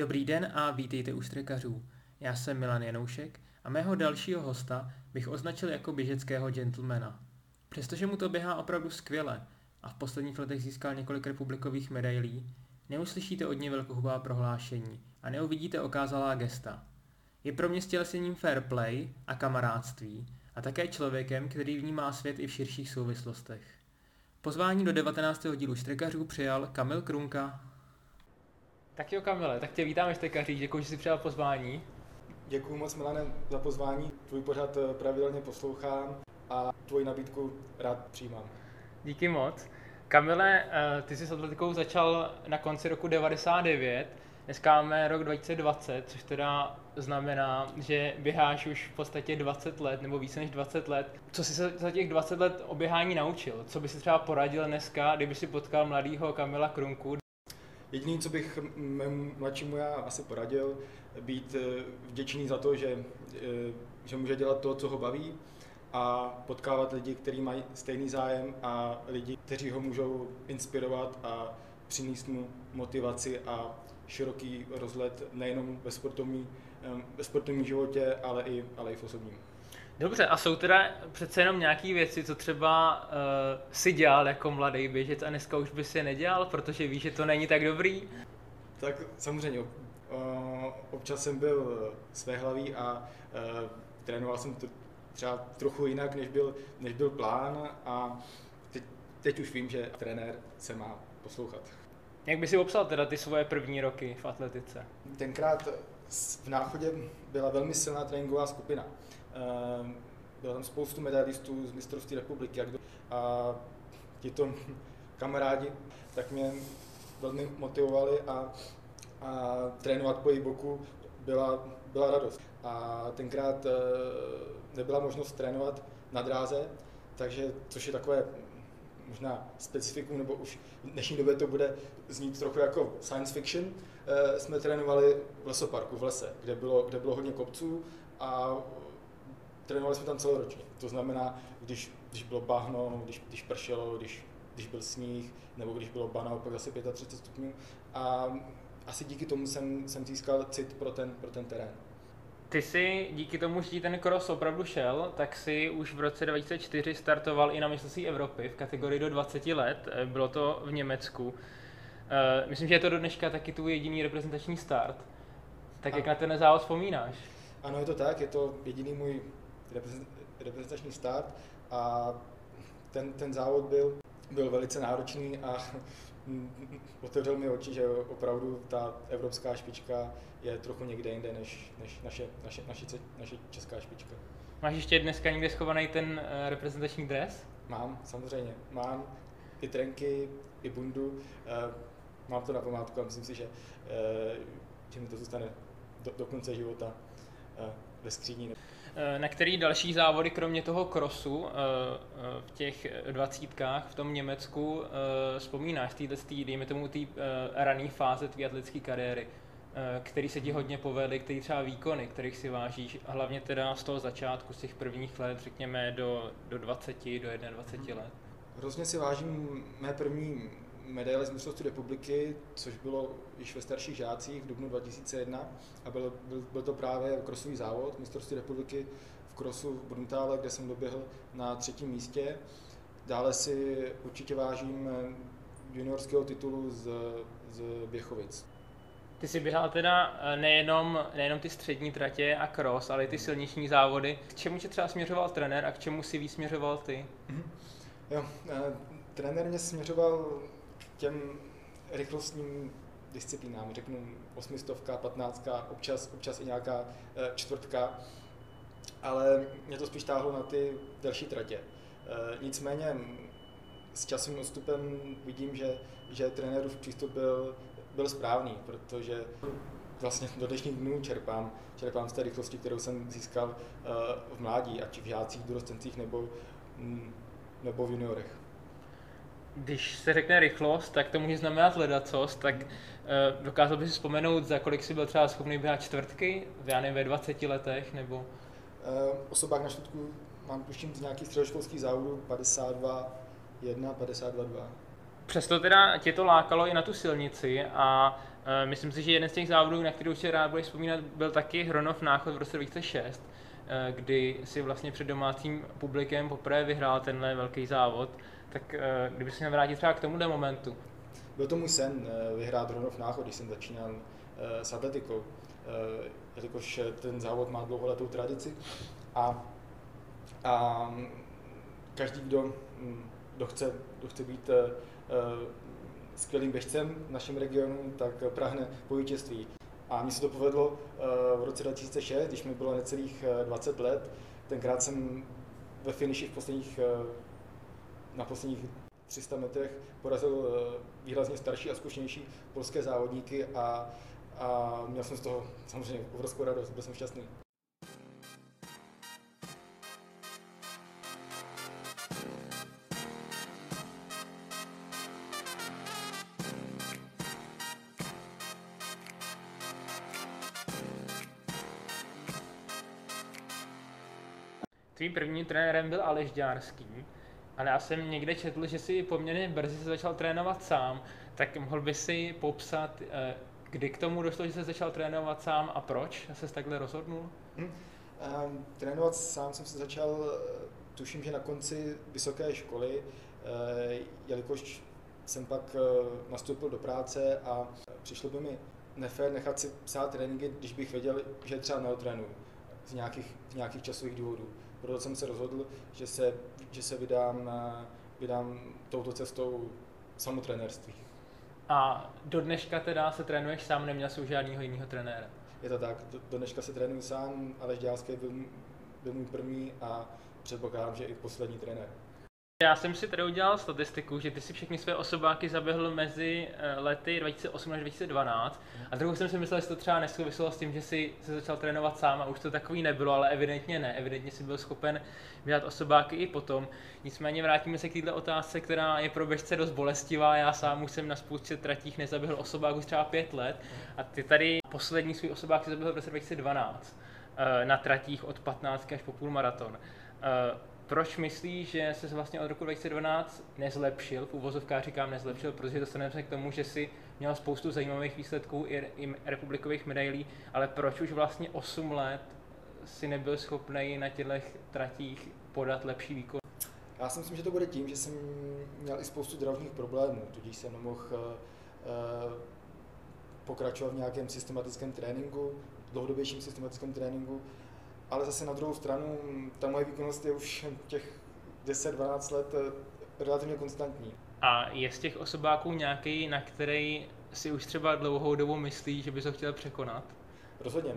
Dobrý den a vítejte u Strekařů. Já jsem Milan Janoušek a mého dalšího hosta bych označil jako běžeckého gentlemana. Přestože mu to běhá opravdu skvěle a v posledních letech získal několik republikových medailí, neuslyšíte od něj velkohubá prohlášení a neuvidíte okázalá gesta. Je pro mě stělesením fair play a kamarádství a také člověkem, který vnímá svět i v širších souvislostech. Pozvání do 19. dílu Štrekařů přijal Kamil Krunka, tak jo, Kamile, tak tě vítáme Štekaří, děkuji, že jsi přijal pozvání. Děkuji moc, Milane, za pozvání. Tvůj pořad eh, pravidelně poslouchám a tvoji nabídku rád přijímám. Díky moc. Kamile, eh, ty jsi s atletikou začal na konci roku 99, dneska máme rok 2020, což teda znamená, že běháš už v podstatě 20 let, nebo více než 20 let. Co jsi se za těch 20 let o běhání naučil? Co by si třeba poradil dneska, kdyby si potkal mladého Kamila Krunku, Jediné, co bych mému mladšímu já asi poradil, být eh, vděčný za to, že, eh, že může dělat to, co ho baví a potkávat lidi, kteří mají stejný zájem a lidi, kteří ho můžou inspirovat a přinést mu motivaci a široký rozhled nejenom ve sportovním, eh, ve sportovním životě, ale i, ale i v osobním. Dobře, a jsou teda přece jenom nějaké věci, co třeba uh, si dělal jako mladý běžec a dneska už by si je nedělal, protože víš, že to není tak dobrý? Tak samozřejmě, uh, občas jsem byl svéhlavý a uh, trénoval jsem to třeba trochu jinak, než byl, než byl plán a teď, teď už vím, že trenér se má poslouchat. Jak by si popsal teda ty svoje první roky v atletice? Tenkrát v náchodě byla velmi silná tréninková skupina. Ehm, bylo tam spoustu medailistů z mistrovství republiky a tito kamarádi tak mě velmi motivovali a, a trénovat po jejich boku byla, byla radost. A tenkrát e, nebyla možnost trénovat na dráze, takže, což je takové možná specifikum, nebo už v dnešní době to bude znít trochu jako science fiction, e, jsme trénovali v lesoparku, v lese, kde bylo, kde bylo hodně kopců a trénovali jsme tam celoročně. To znamená, když, když bylo bahno, když, když pršelo, když, když byl sníh, nebo když bylo bana, pak zase 35 stupňů. A asi díky tomu jsem, jsem získal cit pro ten, pro ten terén. Ty jsi díky tomu, že ten cross opravdu šel, tak si už v roce 2004 startoval i na mistrovství Evropy v kategorii do 20 let. Bylo to v Německu. Eh, myslím, že je to do dneška taky tvůj jediný reprezentační start. Tak a... jak na ten závod vzpomínáš? Ano, je to tak, je to jediný můj reprezentační start a ten, ten závod byl, byl velice náročný a otevřel mi oči, že opravdu ta evropská špička je trochu někde jinde než, než naše, naše, naše, naše česká špička. Máš ještě dneska někde schovaný ten eh, reprezentační dres? Mám, samozřejmě. Mám i trenky, i bundu. Eh, mám to na památku a myslím si, že, eh, že mi to zůstane do, do konce života ve skříni. Eh, na který další závody, kromě toho krosu eh, eh, v těch dvacítkách v tom Německu, vzpomínáš této, dejme tomu, té rané fáze tvé atletické kariéry, který se ti hodně povedly, který třeba výkony, kterých si vážíš, hlavně teda z toho začátku, z těch prvních let, řekněme do, do 20, do 21 let? Hrozně si vážím mé první medaile z mistrovství republiky, což bylo již ve starších žácích v dubnu 2001 a byl, byl, byl to právě krosový závod mistrovství republiky v krosu v Bruntále, kde jsem doběhl na třetím místě. Dále si určitě vážím juniorského titulu z, z Běchovic. Ty jsi běhal teda eh, nejenom, nejenom ty střední tratě a cross, ale i ty silniční závody. K čemu tě třeba směřoval trenér a k čemu si víc směřoval ty? Jo, eh, trenér mě směřoval těm rychlostním disciplínám, řeknu osmistovka, patnáctka, občas, občas i nějaká e, čtvrtka, ale mě to spíš táhlo na ty delší tratě. E, nicméně s časovým odstupem vidím, že, že trenérův přístup byl, byl správný, protože vlastně do dnešních dnů čerpám, čerpám z té rychlosti, kterou jsem získal e, v mládí, ať v žácích, dorostencích nebo, nebo v juniorech. Když se řekne rychlost, tak to může znamenat ledacos, tak uh, dokázal bys si vzpomenout, za kolik jsi byl třeba schopný běhat čtvrtky, já nevím, ve 20 letech, nebo? Uh, osobák na čtvrtku mám tuším z nějakých středoškolských závodů 52, 1, 52, 2. Přesto teda tě to lákalo i na tu silnici a uh, myslím si, že jeden z těch závodů, na který určitě rád budeš vzpomínat, byl taky Hronov náchod v roce 2006, uh, kdy si vlastně před domácím publikem poprvé vyhrál tenhle velký závod. Tak uh, kdyby se měl vrátit třeba k tomuhle momentu. Byl to můj sen vyhrát Hronov náchod, když jsem začínal s atletikou, jelikož ten závod má dlouholetou tradici a, a každý, kdo, hm, kdo, chce, kdo chce být Eh, skvělým běžcem v našem regionu, tak prahne po vítězství. A mně se to povedlo eh, v roce 2006, když mi bylo necelých 20 eh, let. Tenkrát jsem ve finiši v posledních, na posledních 300 metrech porazil výrazně starší a zkušenější polské závodníky a, a měl jsem z toho samozřejmě obrovskou radost, byl jsem šťastný. tvým prvním trenérem byl Aleš Dňárský, ale já jsem někde četl, že si poměrně brzy se začal trénovat sám, tak mohl by si popsat, eh, kdy k tomu došlo, že se začal trénovat sám a proč se takhle rozhodnul? Hmm. Um, trénovat sám jsem se začal, eh, tuším, že na konci vysoké školy, uh, jelikož jsem pak nastoupil do práce a přišlo by mi nefér nechat si psát tréninky, když bych věděl, že třeba neotrénuju z nějakých, z nějakých časových důvodů proto jsem se rozhodl, že se, že se vydám, vydám touto cestou samotrenérství. A do dneška teda se trénuješ sám, neměl jsi už žádného jiného trenéra? Je to tak, do, do dneška se trénuji sám, ale Žďálský byl, byl můj první a předpokládám, že i poslední trenér. Já jsem si tady udělal statistiku, že ty si všechny své osobáky zaběhl mezi eh, lety 2008 až 2012 a druhou jsem si myslel, že to třeba nesouviselo s tím, že si se začal trénovat sám a už to takový nebylo, ale evidentně ne. Evidentně si byl schopen běhat osobáky i potom. Nicméně vrátíme se k této otázce, která je pro běžce dost bolestivá. Já sám už jsem na spoustě tratích nezaběhl osobák už třeba pět let a ty tady poslední svůj osobák si zaběhl v roce 2012 eh, na tratích od 15 až po půl maraton. Proč myslíš, že se vlastně od roku 2012 nezlepšil, v uvozovkách říkám nezlepšil, protože dostaneme se k tomu, že si měl spoustu zajímavých výsledků i, i republikových medailí, ale proč už vlastně 8 let si nebyl schopný na těchto tratích podat lepší výkon? Já si myslím, že to bude tím, že jsem měl i spoustu zdravotních problémů, tudíž jsem nemohl uh, pokračovat v nějakém systematickém tréninku, dlouhodobějším systematickém tréninku ale zase na druhou stranu ta moje výkonnost je už těch 10-12 let eh, relativně konstantní. A je z těch osobáků nějaký, na který si už třeba dlouhou dobu myslí, že bys ho chtěl překonat? Rozhodně.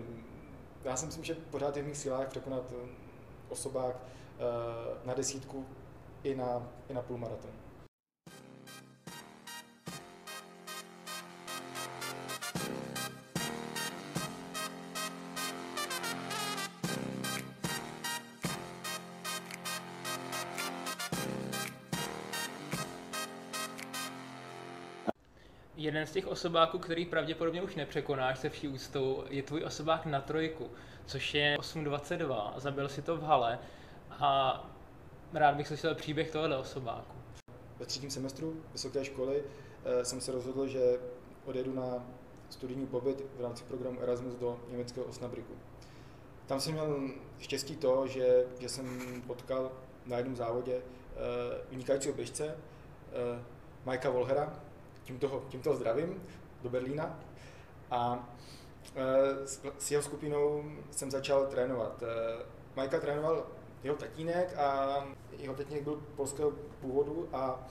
Já si myslím, že pořád je v mých silách překonat eh, osobák eh, na desítku i na, i na půlmaraton. Jeden z těch osobáků, který pravděpodobně už nepřekonáš se vší úctou, je tvůj osobák na trojku, což je 8.22. Zabil si to v hale a rád bych slyšel příběh tohoto osobáku. Ve třetím semestru vysoké školy eh, jsem se rozhodl, že odjedu na studijní pobyt v rámci programu Erasmus do německého Osnabriku. Tam jsem měl štěstí to, že, že jsem potkal na jednom závodě eh, vynikajícího běžce, eh, Majka Volhera, tímto, tímto zdravím do Berlína a e, s, s jeho skupinou jsem začal trénovat. E, Majka trénoval jeho tatínek a jeho tatínek byl polského původu a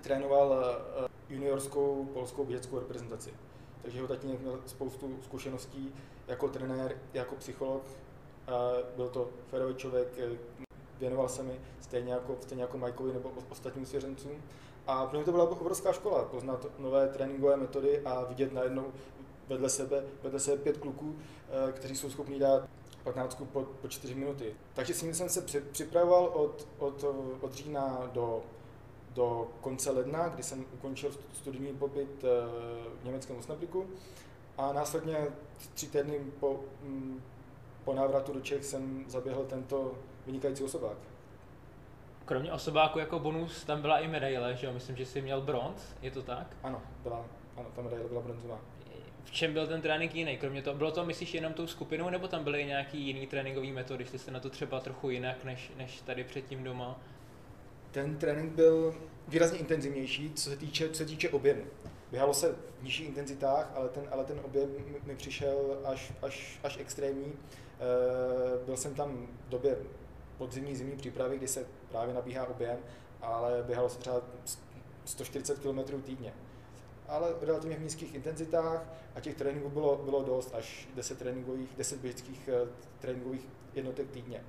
trénoval e, juniorskou polskou běžeckou reprezentaci. Takže jeho tatínek měl spoustu zkušeností jako trenér, jako psycholog. Byl to férový člověk, věnoval se mi stejně jako, stejně jako Majkovi nebo ostatním svěřencům. A pro mě to byla obrovská škola, poznat nové tréninkové metody a vidět najednou vedle sebe, vedle sebe pět kluků, eh, kteří jsou schopni dát 15 po, po 4 minuty. Takže s ním jsem se připravoval od, od, od října do do konce ledna, kdy jsem ukončil studijní pobyt v německém Osnabriku a následně tři týdny po, mm, po návratu do Čech jsem zaběhl tento vynikající osobák. Kromě osobáku jako bonus tam byla i medaile, že jo? Myslím, že jsi měl bronz, je to tak? Ano, byla, ano, ta medaile byla bronzová. V čem byl ten trénink jiný? Kromě toho, bylo to, myslíš, jenom tou skupinou, nebo tam byly nějaký jiný tréninkový metody? Šli jste na to třeba trochu jinak, než, než tady předtím doma? Ten trénink byl výrazně intenzivnější, co se týče, co se týče objemu. Běhalo se v nižších intenzitách, ale ten, ale ten objem mi přišel až, až, až extrémní. E, byl jsem tam v době podzimní zimní přípravy, kdy se právě nabíhá objem, ale běhalo se třeba 140 km týdně. Ale v relativně nízkých intenzitách a těch tréninků bylo, bylo dost, až 10 tréninkových, 10 běžeckých eh, tréninkových jednotek týdně.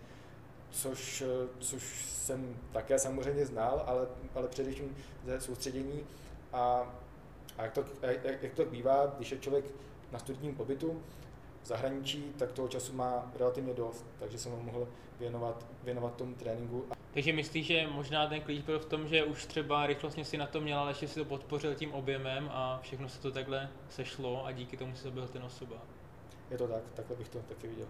Což, eh, což jsem také samozřejmě znal, ale, ale především ze soustředění a a jak to, jak, jak to bývá, když je člověk na studijním pobytu v zahraničí, tak toho času má relativně dost, takže jsem ho mohl věnovat, věnovat tomu tréninku. Takže myslíš, že možná ten klíč byl v tom, že už třeba rychlostně si na to měl, ale že si to podpořil tím objemem a všechno se to takhle sešlo a díky tomu si to byl ten osoba? Je to tak, takhle bych to taky viděl.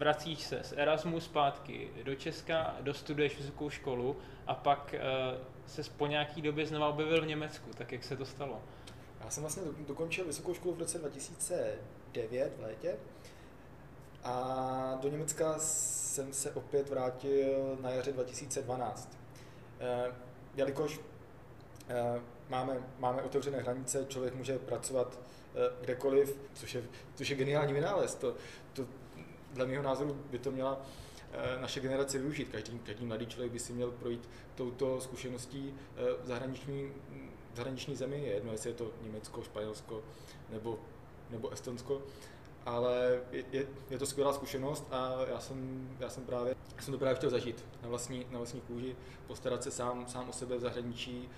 Vracíš se z Erasmu zpátky do Česka, dostuduješ vysokou školu a pak uh, se po nějaký době znova objevil v Německu. Tak jak se to stalo? Já jsem vlastně dokončil vysokou školu v roce 2009 v létě a do Německa jsem se opět vrátil na jaře 2012. E, jelikož e, máme, máme otevřené hranice, člověk může pracovat kdekoliv, což je, což je geniální vynález. To, dle mého názoru by to měla eh, naše generace využít. Každý, každý mladý člověk by si měl projít touto zkušeností eh, v zahraniční, v zahraniční zemi. Je jedno, jestli je to Německo, Španělsko nebo, nebo Estonsko, ale je, je, je to skvělá zkušenost a já jsem, já jsem právě já jsem to právě chtěl zažít. Na vlastní, na vlastní kůži, postarat se sám, sám o sebe v zahraničí,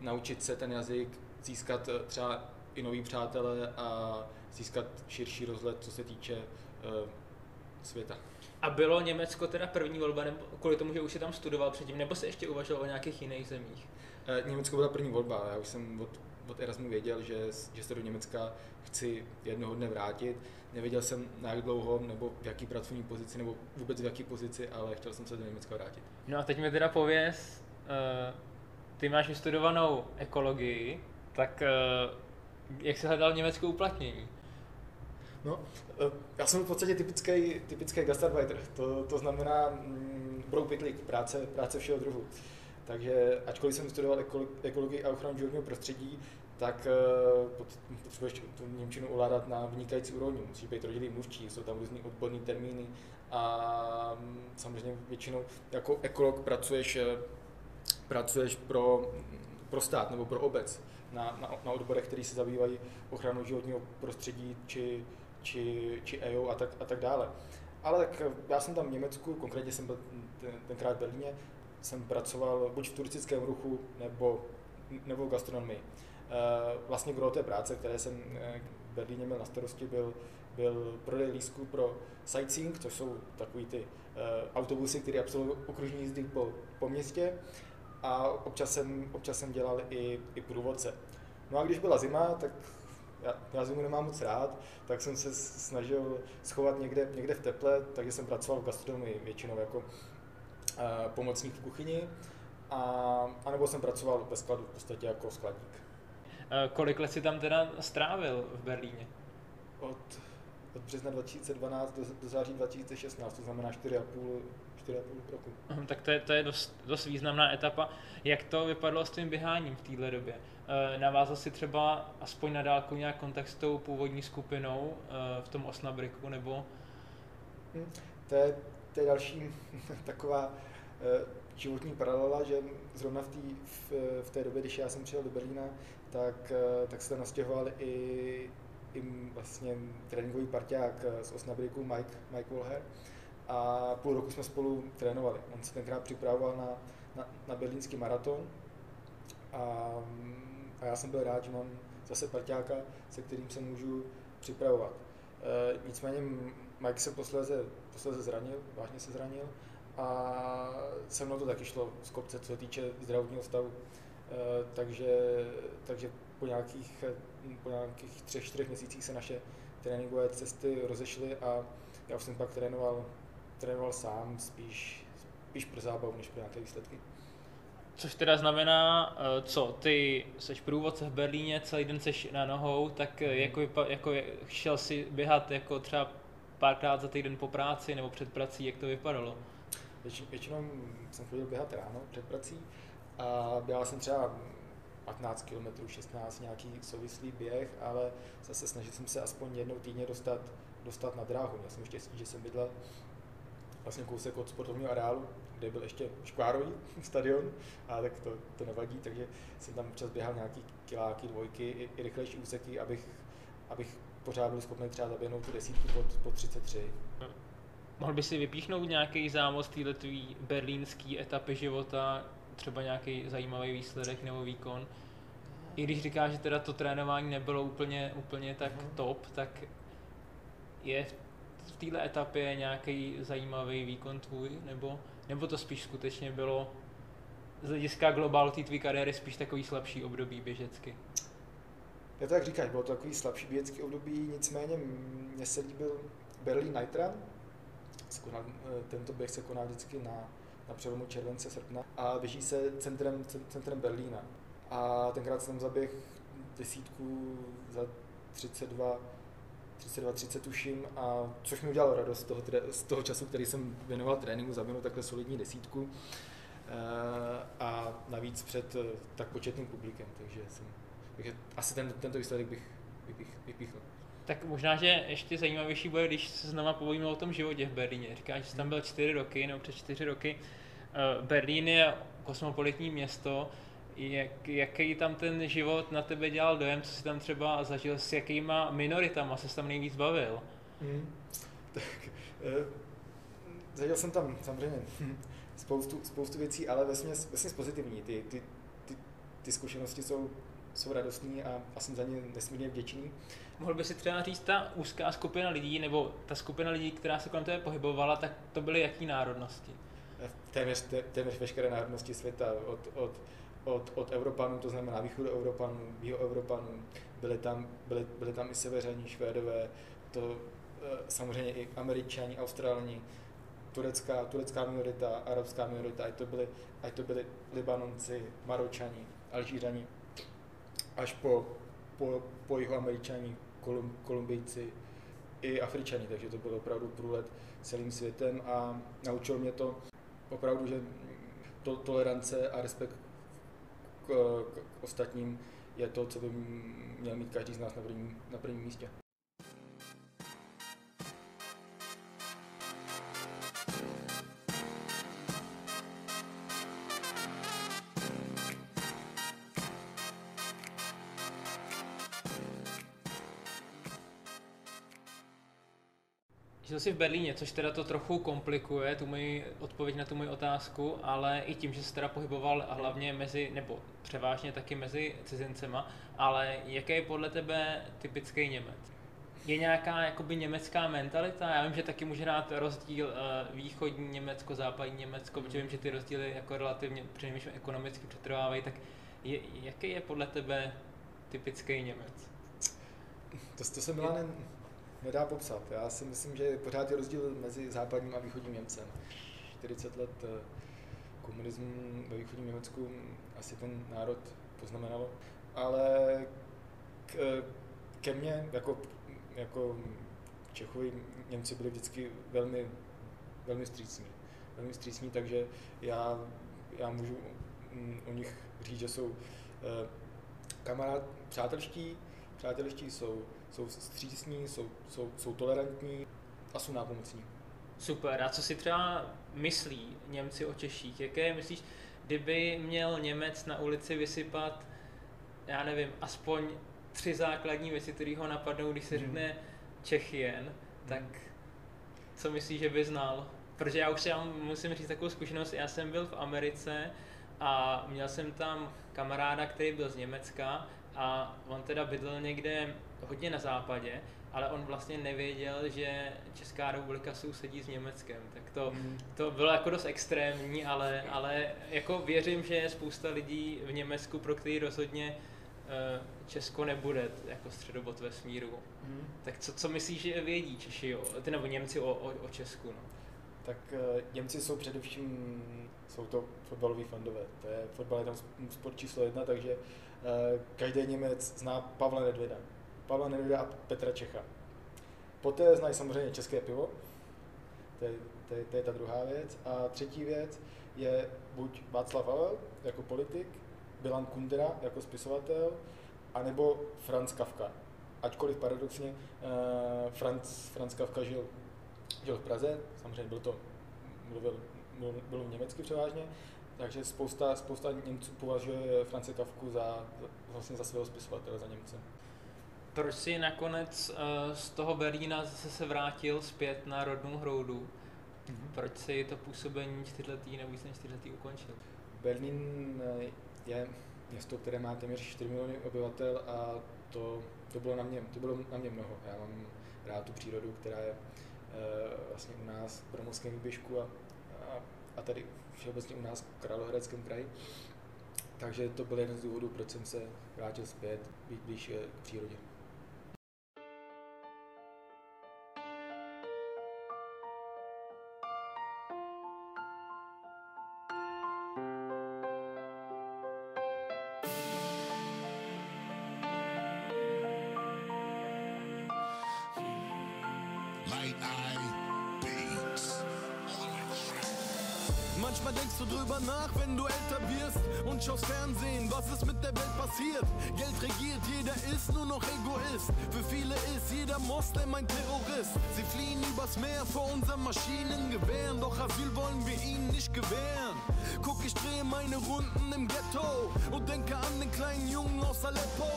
naučit se ten jazyk, získat eh, třeba i nový přátelé a získat širší rozhled, co se týče světa. A bylo Německo teda první volba, nebo kvůli tomu, že už si tam studoval předtím, nebo se ještě uvažoval o nějakých jiných zemích? E, Německo byla první volba. Já už jsem od, od Erasmu věděl, že, že se do Německa chci jednoho dne vrátit. Nevěděl jsem na jak dlouho, nebo v jaký pracovní pozici, nebo vůbec v jaký pozici, ale chtěl jsem se do Německa vrátit. No a teď mi teda pověz, uh, ty máš vystudovanou ekologii, tak uh, jak se hledal německé uplatnění? No, eh, já jsem v podstatě typický, typický gastarbeiter, to, to znamená mm, broupitlík, práce, práce všeho druhu. Takže ačkoliv jsem studoval ekologii a ochranu životního prostředí, tak uh, potřebuješ tu Němčinu ovládat na vynikající úrovni. Musíš být rodilý mluvčí, jsou tam různý odborné termíny a um, samozřejmě většinou jako ekolog pracuješ, eh, pracuješ pro, pro stát nebo pro obec na, na, na odborech, které se zabývají ochranou životního prostředí či či, či EU a tak, a tak dále. Ale tak já jsem tam v Německu, konkrétně jsem byl ten, tenkrát v Berlíně, jsem pracoval buď v turistickém ruchu nebo, nebo v gastronomii. Eh, vlastně gro té práce, které jsem eh, v Berlíně měl na starosti, byl, byl prodej lístků pro sightseeing, což jsou takový ty eh, autobusy, které absolvují okružní jízdy po, po městě a občas jsem, občas jsem dělal i, i průvodce. No a když byla zima, tak já, já zimu nemám moc rád, tak jsem se snažil schovat někde, někde v teple, takže jsem pracoval v gastronomii většinou jako uh, pomocník v kuchyni, a, anebo jsem pracoval ve skladu v podstatě jako skladník. Uh, kolik let jsi tam teda strávil v Berlíně? Od, od března 2012 do, do září 2016, to znamená 4,5 4,5 roku. Mhm, tak to je, to je dost, dost významná etapa. Jak to vypadalo s tím běháním v téhle době? Eh, navázal si třeba aspoň na dálku nějak kontakt s tou původní skupinou eh, v tom Osnabriku, nebo? Hmm, to, je, to je další taková eh, životní paralela, že zrovna v, tý, v, v té době, když já jsem přijel do Berlína, tak, tak se tam nastěhoval i, i vlastně tréninkový parťák z Osnabriku Mike, Mike Wolher a půl roku jsme spolu trénovali. On se tenkrát připravoval na, na, na berlínský maraton a, a já jsem byl rád, že mám zase parťáka, se kterým se můžu připravovat. E, nicméně Mike se posléze, posléze zranil, vážně se zranil a se mnou to taky šlo z kopce, co se týče zdravotního stavu. E, takže, takže po nějakých, po nějakých třech, čtyřech měsících se naše tréninkové cesty rozešly a já už jsem pak trénoval, trénoval sám, spíš, spíš pro zábavu, než pro nějaké výsledky. Což teda znamená, eh, co, ty seš průvodce v Berlíně, celý den seš na nohou, tak eh, jako, jako šel si běhat jako třeba párkrát za týden po práci nebo před prací, jak to vypadalo? Větši, většinou jsem chodil běhat ráno před prací a běhal jsem třeba 15 km, 16, nějaký souvislý běh, ale zase snažil jsem se aspoň jednou týdně dostat, dostat na dráhu. Měl jsem štěstí, že jsem bydlel vlastně kousek od sportovního areálu, kde byl ještě škvárový stadion, a tak to, to nevadí, takže jsem tam občas běhal nějaký kiláky, dvojky, i, i rychlejší úseky, abych, abych pořád byl schopný třeba zaběhnout tu desítku pod, pod 33. Mohl by si vypíchnout nějaký zámost této berlínské etapy života, třeba nějaký zajímavý výsledek nebo výkon? I když říká, že teda to trénování nebylo úplně, úplně tak mm-hmm. top, tak je v této etapě nějaký zajímavý výkon tvůj, nebo, nebo to spíš skutečně bylo z hlediska globálu té tvý kariéry spíš takový slabší období běžecky? Já to tak říkáš, bylo to takový slabší běžecký období, nicméně mně se líbil Berlin Night Run, eh, tento běh se koná vždycky na, na přelomu července, srpna a běží se centrem, centrem Berlína. A tenkrát jsem zaběh desítku za 32 32, 30 tuším, a což mi udělalo radost z toho, z toho času, který jsem věnoval tréninku, zaběhnout takhle solidní desítku e, a navíc před eh, tak početným publikem, takže, jsem, takže asi ten, tento výsledek bych, bych Tak možná, že ještě zajímavější bude, když se znova povíme o tom životě v Berlíně. Říkáš, že jsi tam byl čtyři roky, nebo přes čtyři roky. Eh, Berlín je kosmopolitní město, jak, jaký tam ten život na tebe dělal dojem, co jsi tam třeba zažil, s jakýma minoritama se tam nejvíc bavil? Hmm. Tak, eh, zažil jsem tam samozřejmě spoustu, spoustu věcí, ale vlastně vesměs pozitivní. Ty, ty, ty, ty zkušenosti jsou, jsou radostní a, a jsem za ně nesmírně vděčný. Mohl by si třeba říct, ta úzká skupina lidí, nebo ta skupina lidí, která se kolem tebe pohybovala, tak to byly jaký národnosti? Téměř, téměř veškeré národnosti světa, od, od od, od Evropanů, to znamená východu Evropanů, Evropanů, byli tam, byli, byli tam i severní Švédové, to eh, samozřejmě i Američani, Australani, turecká, turecká minorita, arabská minorita, ať to byli, ať to byli Libanonci, Maročani, Alžířani, až po, po, po jihu Američani, Kolum, Kolumbijci i Afričani, takže to byl opravdu průlet celým světem a naučilo mě to opravdu, že to, tolerance a respekt k, ostatním je to, co by měl mít každý z nás na prvním, na prvním místě. Žil jsi v Berlíně, což teda to trochu komplikuje, tu moji odpověď na tu moji otázku, ale i tím, že jsi teda pohyboval hlavně mezi, nebo převážně taky mezi cizincema, ale jaký je podle tebe typický Němec? Je nějaká jakoby německá mentalita? Já vím, že taky může dát rozdíl uh, východní Německo, západní Německo, protože vím, že ty rozdíly jako relativně, přinejmenším ekonomicky přetrvávají, tak je, jaký je podle tebe typický Němec? To, to se Milane nedá popsat. Já si myslím, že pořád je rozdíl mezi západním a východním Němcem. 40 let eh, komunismu ve východním Německu asi ten národ poznamenalo, ale k, ke mně jako, jako Čechovi Němci byli vždycky velmi, velmi střícní. Velmi střícní, takže já, já můžu mm, o nich říct, že jsou eh, kamarád, přátelští, přátelští jsou jsou střícní, jsou, jsou, jsou tolerantní a jsou nápomocní. Super. A co si třeba myslí Němci o Češích? Jaké myslíš, kdyby měl Němec na ulici vysypat, já nevím, aspoň tři základní věci, které ho napadnou, když se mm. řekne Čechien, tak co myslíš, že by znal? Protože já už si já musím říct takovou zkušenost, já jsem byl v Americe a měl jsem tam kamaráda, který byl z Německa a on teda bydlel někde hodně na západě, ale on vlastně nevěděl, že Česká republika sousedí s Německem, tak to, mm. to bylo jako dost extrémní, ale, ale jako věřím, že je spousta lidí v Německu, pro který rozhodně uh, Česko nebude jako středobod vesmíru. Mm. Tak co, co myslíš, že vědí Češi, o, ty nebo Němci o, o, o Česku? No? Tak uh, Němci jsou především, jsou to fotbaloví fandové, to je, fotbal je tam sport číslo jedna, takže uh, každý Němec zná Pavla Nedvěda, Pavla Nedvěda a Petra Čecha. Poté znají samozřejmě české pivo, to je, to, je, to je ta druhá věc. A třetí věc je buď Václav Havel jako politik, Bilan Kundera jako spisovatel, anebo Franz Kafka. Ačkoliv paradoxně uh, Franz, Franz Kafka žil, žil v Praze, samozřejmě byl to, mluvil, mluvil, byl německy převážně, takže spousta, spousta Němců považuje France Kafku za, vlastně za svého spisovatele, za Němce. Proč jsi nakonec uh, z toho Berlína zase se vrátil zpět na rodnou hroudu? Mm-hmm. Proč si to působení čtyřletý nebo víc než čtyřletý ukončil? Berlín eh, je město, které má téměř 4 miliony obyvatel a to, to, bylo na mě, to bylo na mě mnoho. Já mám rád tu přírodu, která je uh, vlastně u nás v Bromovském výběžku a, a, a tady všeobecně u nás v Královéhradeckém kraji. Takže to byl jeden z důvodů, proč jsem se vrátil zpět, být blíž k přírodě. Drüber nach, wenn du älter wirst und schaust Fernsehen, was ist mit der Welt passiert? Geld regiert, jeder ist nur noch Egoist. Für viele ist jeder Moslem ein Terrorist. Sie fliehen übers Meer vor unseren Maschinengewehren, doch Asyl wollen wir ihnen nicht gewähren. Guck, ich drehe meine Runden im Ghetto und denke an den kleinen Jungen aus Aleppo.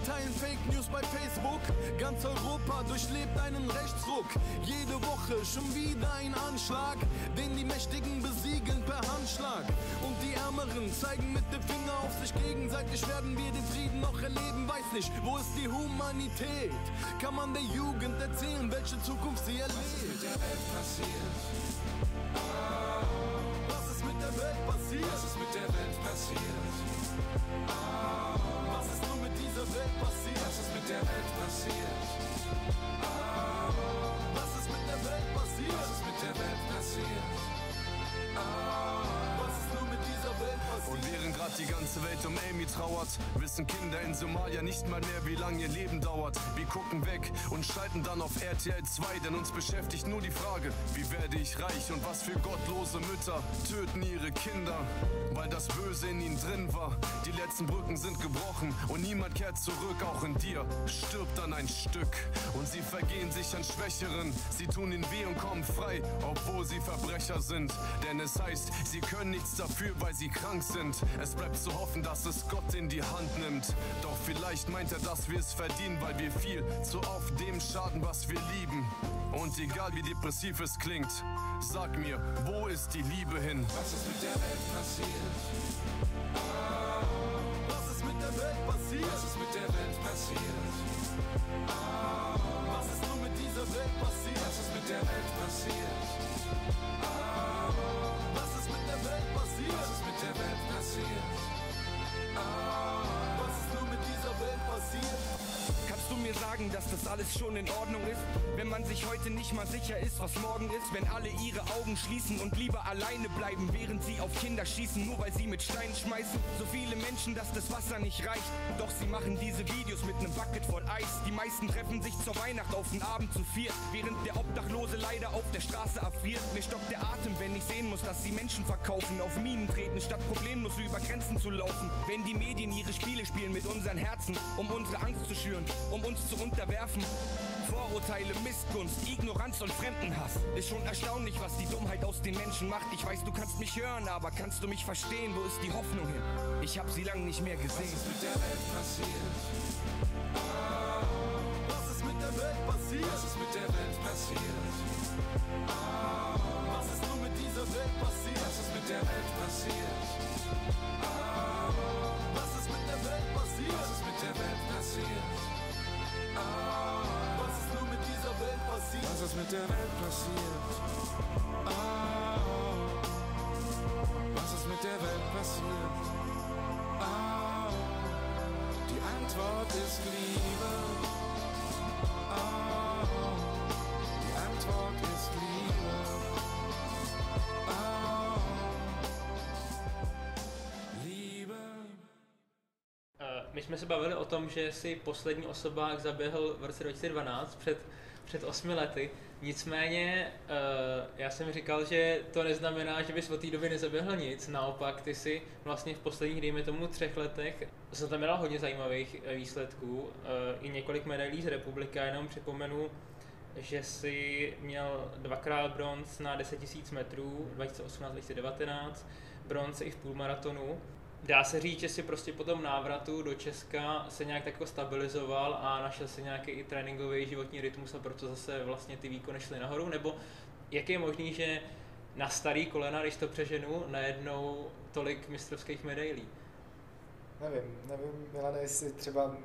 Wir teilen Fake News bei Facebook. Ganz Europa durchlebt einen Rechtsruck. Jede Woche schon wieder ein Anschlag, den die Mächtigen besiegeln per Handschlag. Und die Ärmeren zeigen mit dem Finger auf sich gegenseitig. Werden wir den Frieden noch erleben? Weiß nicht, wo ist die Humanität? Kann man der Jugend erzählen, welche Zukunft sie erlebt? Was ist mit der Welt passiert? Was ist mit der Welt passiert? Was ist mit der Welt passiert? Passiert? Was die ganze Welt um Amy trauert, wissen Kinder in Somalia nicht mal mehr, wie lange ihr Leben dauert. Wir gucken weg und schalten dann auf RTL 2, denn uns beschäftigt nur die Frage, wie werde ich reich und was für gottlose Mütter töten ihre Kinder weil das Böse in ihnen drin war. Die letzten Brücken sind gebrochen und niemand kehrt zurück. Auch in dir stirbt dann ein Stück und sie vergehen sich an Schwächeren. Sie tun ihnen weh und kommen frei, obwohl sie Verbrecher sind. Denn es heißt, sie können nichts dafür, weil sie krank sind. Es bleibt zu hoffen, dass es Gott in die Hand nimmt. Doch vielleicht meint er, dass wir es verdienen, weil wir viel zu oft dem schaden, was wir lieben. Und egal wie depressiv es klingt, sag mir, wo ist die Liebe hin? Was ist mit der Welt passiert? Ah, was ist mit der Welt passiert? Was ist mit der Welt passiert? Sagen, dass das alles schon in Ordnung ist? Wenn man sich heute nicht mal sicher ist, was morgen ist, wenn alle ihre Augen schließen und lieber alleine bleiben, während sie auf Kinder schießen, nur weil sie mit Steinen schmeißen. So viele Menschen, dass das Wasser nicht reicht. Doch sie machen diese Videos mit einem Bucket voll Eis. Die meisten treffen sich zur Weihnacht auf den Abend zu viert, während der Obdachlose leider auf der Straße erfriert. Mir stockt der Atem, wenn ich sehen muss, dass sie Menschen verkaufen, auf Minen treten, statt problemlos über Grenzen zu laufen. Wenn die Medien ihre Spiele spielen mit unseren Herzen, um unsere Angst zu schüren, um uns zu unterwerfen. Vorurteile, Missgunst, Ignoranz und Fremdenhass. Ist schon erstaunlich, was die Dummheit aus den Menschen macht. Ich weiß, du kannst mich hören, aber kannst du mich verstehen? Wo ist die Hoffnung hin? Ich hab sie lang nicht mehr gesehen. Was ist mit der Welt passiert? Was ist mit der Welt passiert? Was ist mit der Welt passiert? Welt passiert? Ah, was ist mit der Welt passiert? Ah, die Antwort ist Liebe. Ah, die Antwort ist Liebe. Ah, Liebe. My jsme se bavili o tom, že si poslední osobák zaběhl v roce 2012 před, před osmi lety. Nicméně eh, já jsem říkal, že to neznamená, že bys od té doby nezaběhl nic. Naopak, ty si vlastně v posledních, dejme tomu, třech letech zaznamenal hodně zajímavých eh, výsledků. eh, I několik medailí z republiky. Jenom připomenu, že si měl dvakrát bronz na 10 000 metrů, 2018-2019, bronz i v půlmaratonu. Dá se říct, že si prostě po tom návratu do Česka se nějak tak jako stabilizoval a našel si nějaký i tréninkový životní rytmus a proto zase vlastně ty výkony šly nahoru, nebo jak je možný, že na starý kolena, když to přeženu, najednou tolik mistrovských medailí? Nevím, nevím, Milane, jestli třeba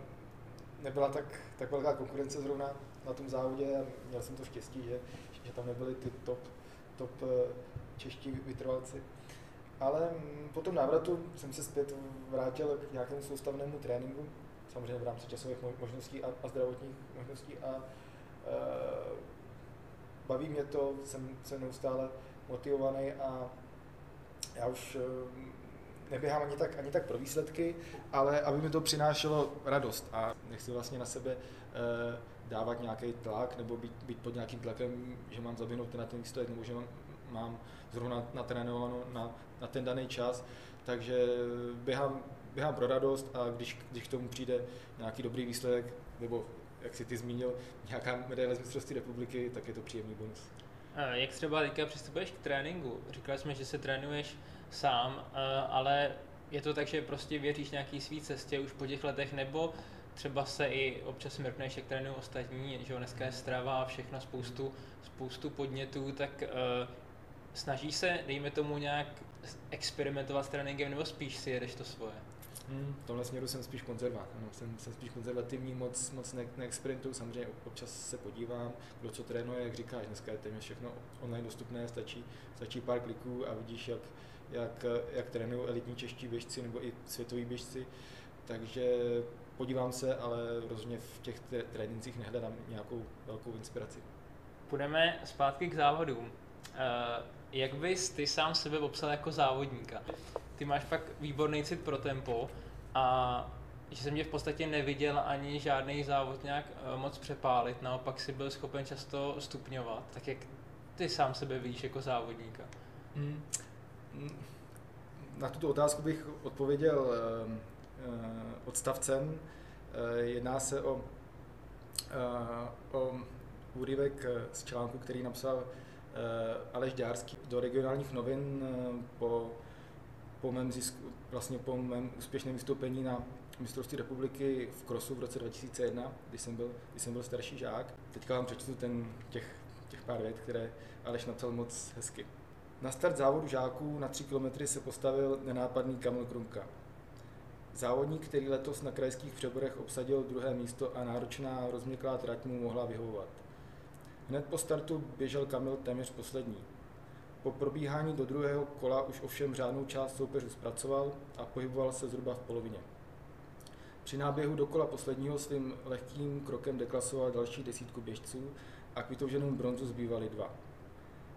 nebyla tak, tak velká konkurence zrovna na tom závodě a měl jsem to štěstí, že, že tam nebyli ty top, top eh, čeští vytrvalci. Ale po tom návratu jsem se zpět vrátil k nějakému soustavnému tréninku, samozřejmě v rámci časových mo- možností a, a zdravotních možností a e, baví mě to, jsem, jsem neustále motivovaný a já už eh, neběhám ani tak, ani tak pro výsledky, ale aby mi to přinášelo radost a nechci vlastně na sebe eh, dávat nějaký tlak nebo být, být pod nějakým tlakem, že mám zaběhnout na ten výsledek nebo že mám, mám zrovna natrénováno na, na ten daný čas, takže běhám, běhám pro radost a když, když k tomu přijde nějaký dobrý výsledek, nebo jak si ty zmínil, nějaká medaile z mistrovství republiky, tak je to příjemný bonus. Eh, Jak třeba teďka přistupuješ k tréninku? Říkali jsme, že se trénuješ sám, eh, ale je to tak, že prostě věříš nějaký svý cestě už po těch letech, nebo třeba se i občas mrkneš, jak trénují ostatní, že jo, dneska je strava a všechno, spoustu, spoustu podnětů, tak uh, snažíš se, dejme tomu nějak experimentovat s tréninkem, nebo spíš si jedeš to svoje? Hmm, v tomhle směru jsem spíš konzerva. No, jsem, jsem spíš konzervativní, moc, moc ne, neexperimentuju, samozřejmě občas se podívám, kdo co trénuje, jak říkáš, dneska je téměř všechno online dostupné, stačí, stačí pár kliků a vidíš, jak, jak, jak trénují elitní čeští běžci nebo i světoví běžci, takže podívám se, ale rozhodně v těch tré- trénincích nehledám nějakou velkou inspiraci. Půjdeme zpátky k závodům. Eh, Jak bys ty sám sebe popsal jako závodníka? Ty máš fakt výborný cit pro tempo a že jsem tě v podstatě neviděl ani žádný závod nějak eh, moc přepálit, naopak si byl schopen často stupňovat. Tak jak ty sám sebe vidíš jako závodníka? Hmm. Mm, Na tuto otázku bych odpověděl eh, eh, odstavcem. Eh, Jedná se o, o úryvek z článku, který napsal Aleš Dárský do regionálních novin eh, po, po mém zisku, vlastně po mém úspěšném vystoupení na mistrovství republiky v krosu v roce 2001, když jsem byl, když jsem byl starší žák. Teďka vám přečtu ten, těch, těch pár vět, které Aleš napsal moc hezky. Na start závodu žáků na 3 km se postavil nenápadný Kamil Krumka. Závodník, který letos na krajských přeborech obsadil druhé místo a náročná rozměklá trať mu mohla vyhovovat. Hned po startu běžel Kamil téměř poslední. Po probíhání do druhého kola už ovšem řádnou část soupeřů zpracoval a pohyboval se zhruba v polovině. Při náběhu do kola posledního svým lehkým krokem deklasoval další desítku běžců a k vytouženému bronzu zbývaly dva.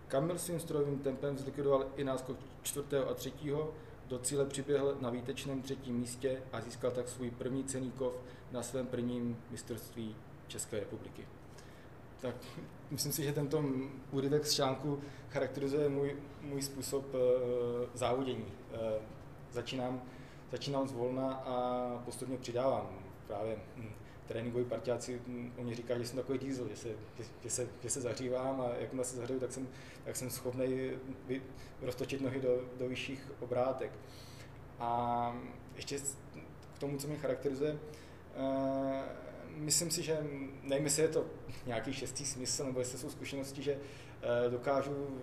Kamil svým strojovým tempem zlikvidoval i náskok čtvrtého a třetího, do cíle přiběhl na výtečném třetím místě a získal tak svůj první cený kov na svém prvním mistrovství České republiky. Tak myslím si, že tento úryvek z článku charakterizuje můj, můj způsob uh, závodění. Uh, začínám, začínám zvolna a postupně přidávám. Právě hm, tréninkoví partiáci hm, o mě říkají, že jsem takový diesel, že se, že, že se, že se zahřívám a jakmile se zahřeju, tak jsem, tak jsem schopný roztočit nohy do, do vyšších obrátek. A ještě k tomu, co mě charakterizuje, eh, myslím si, že nevím, jestli je to nějaký šestý smysl, nebo jestli jsou zkušenosti, že eh, dokážu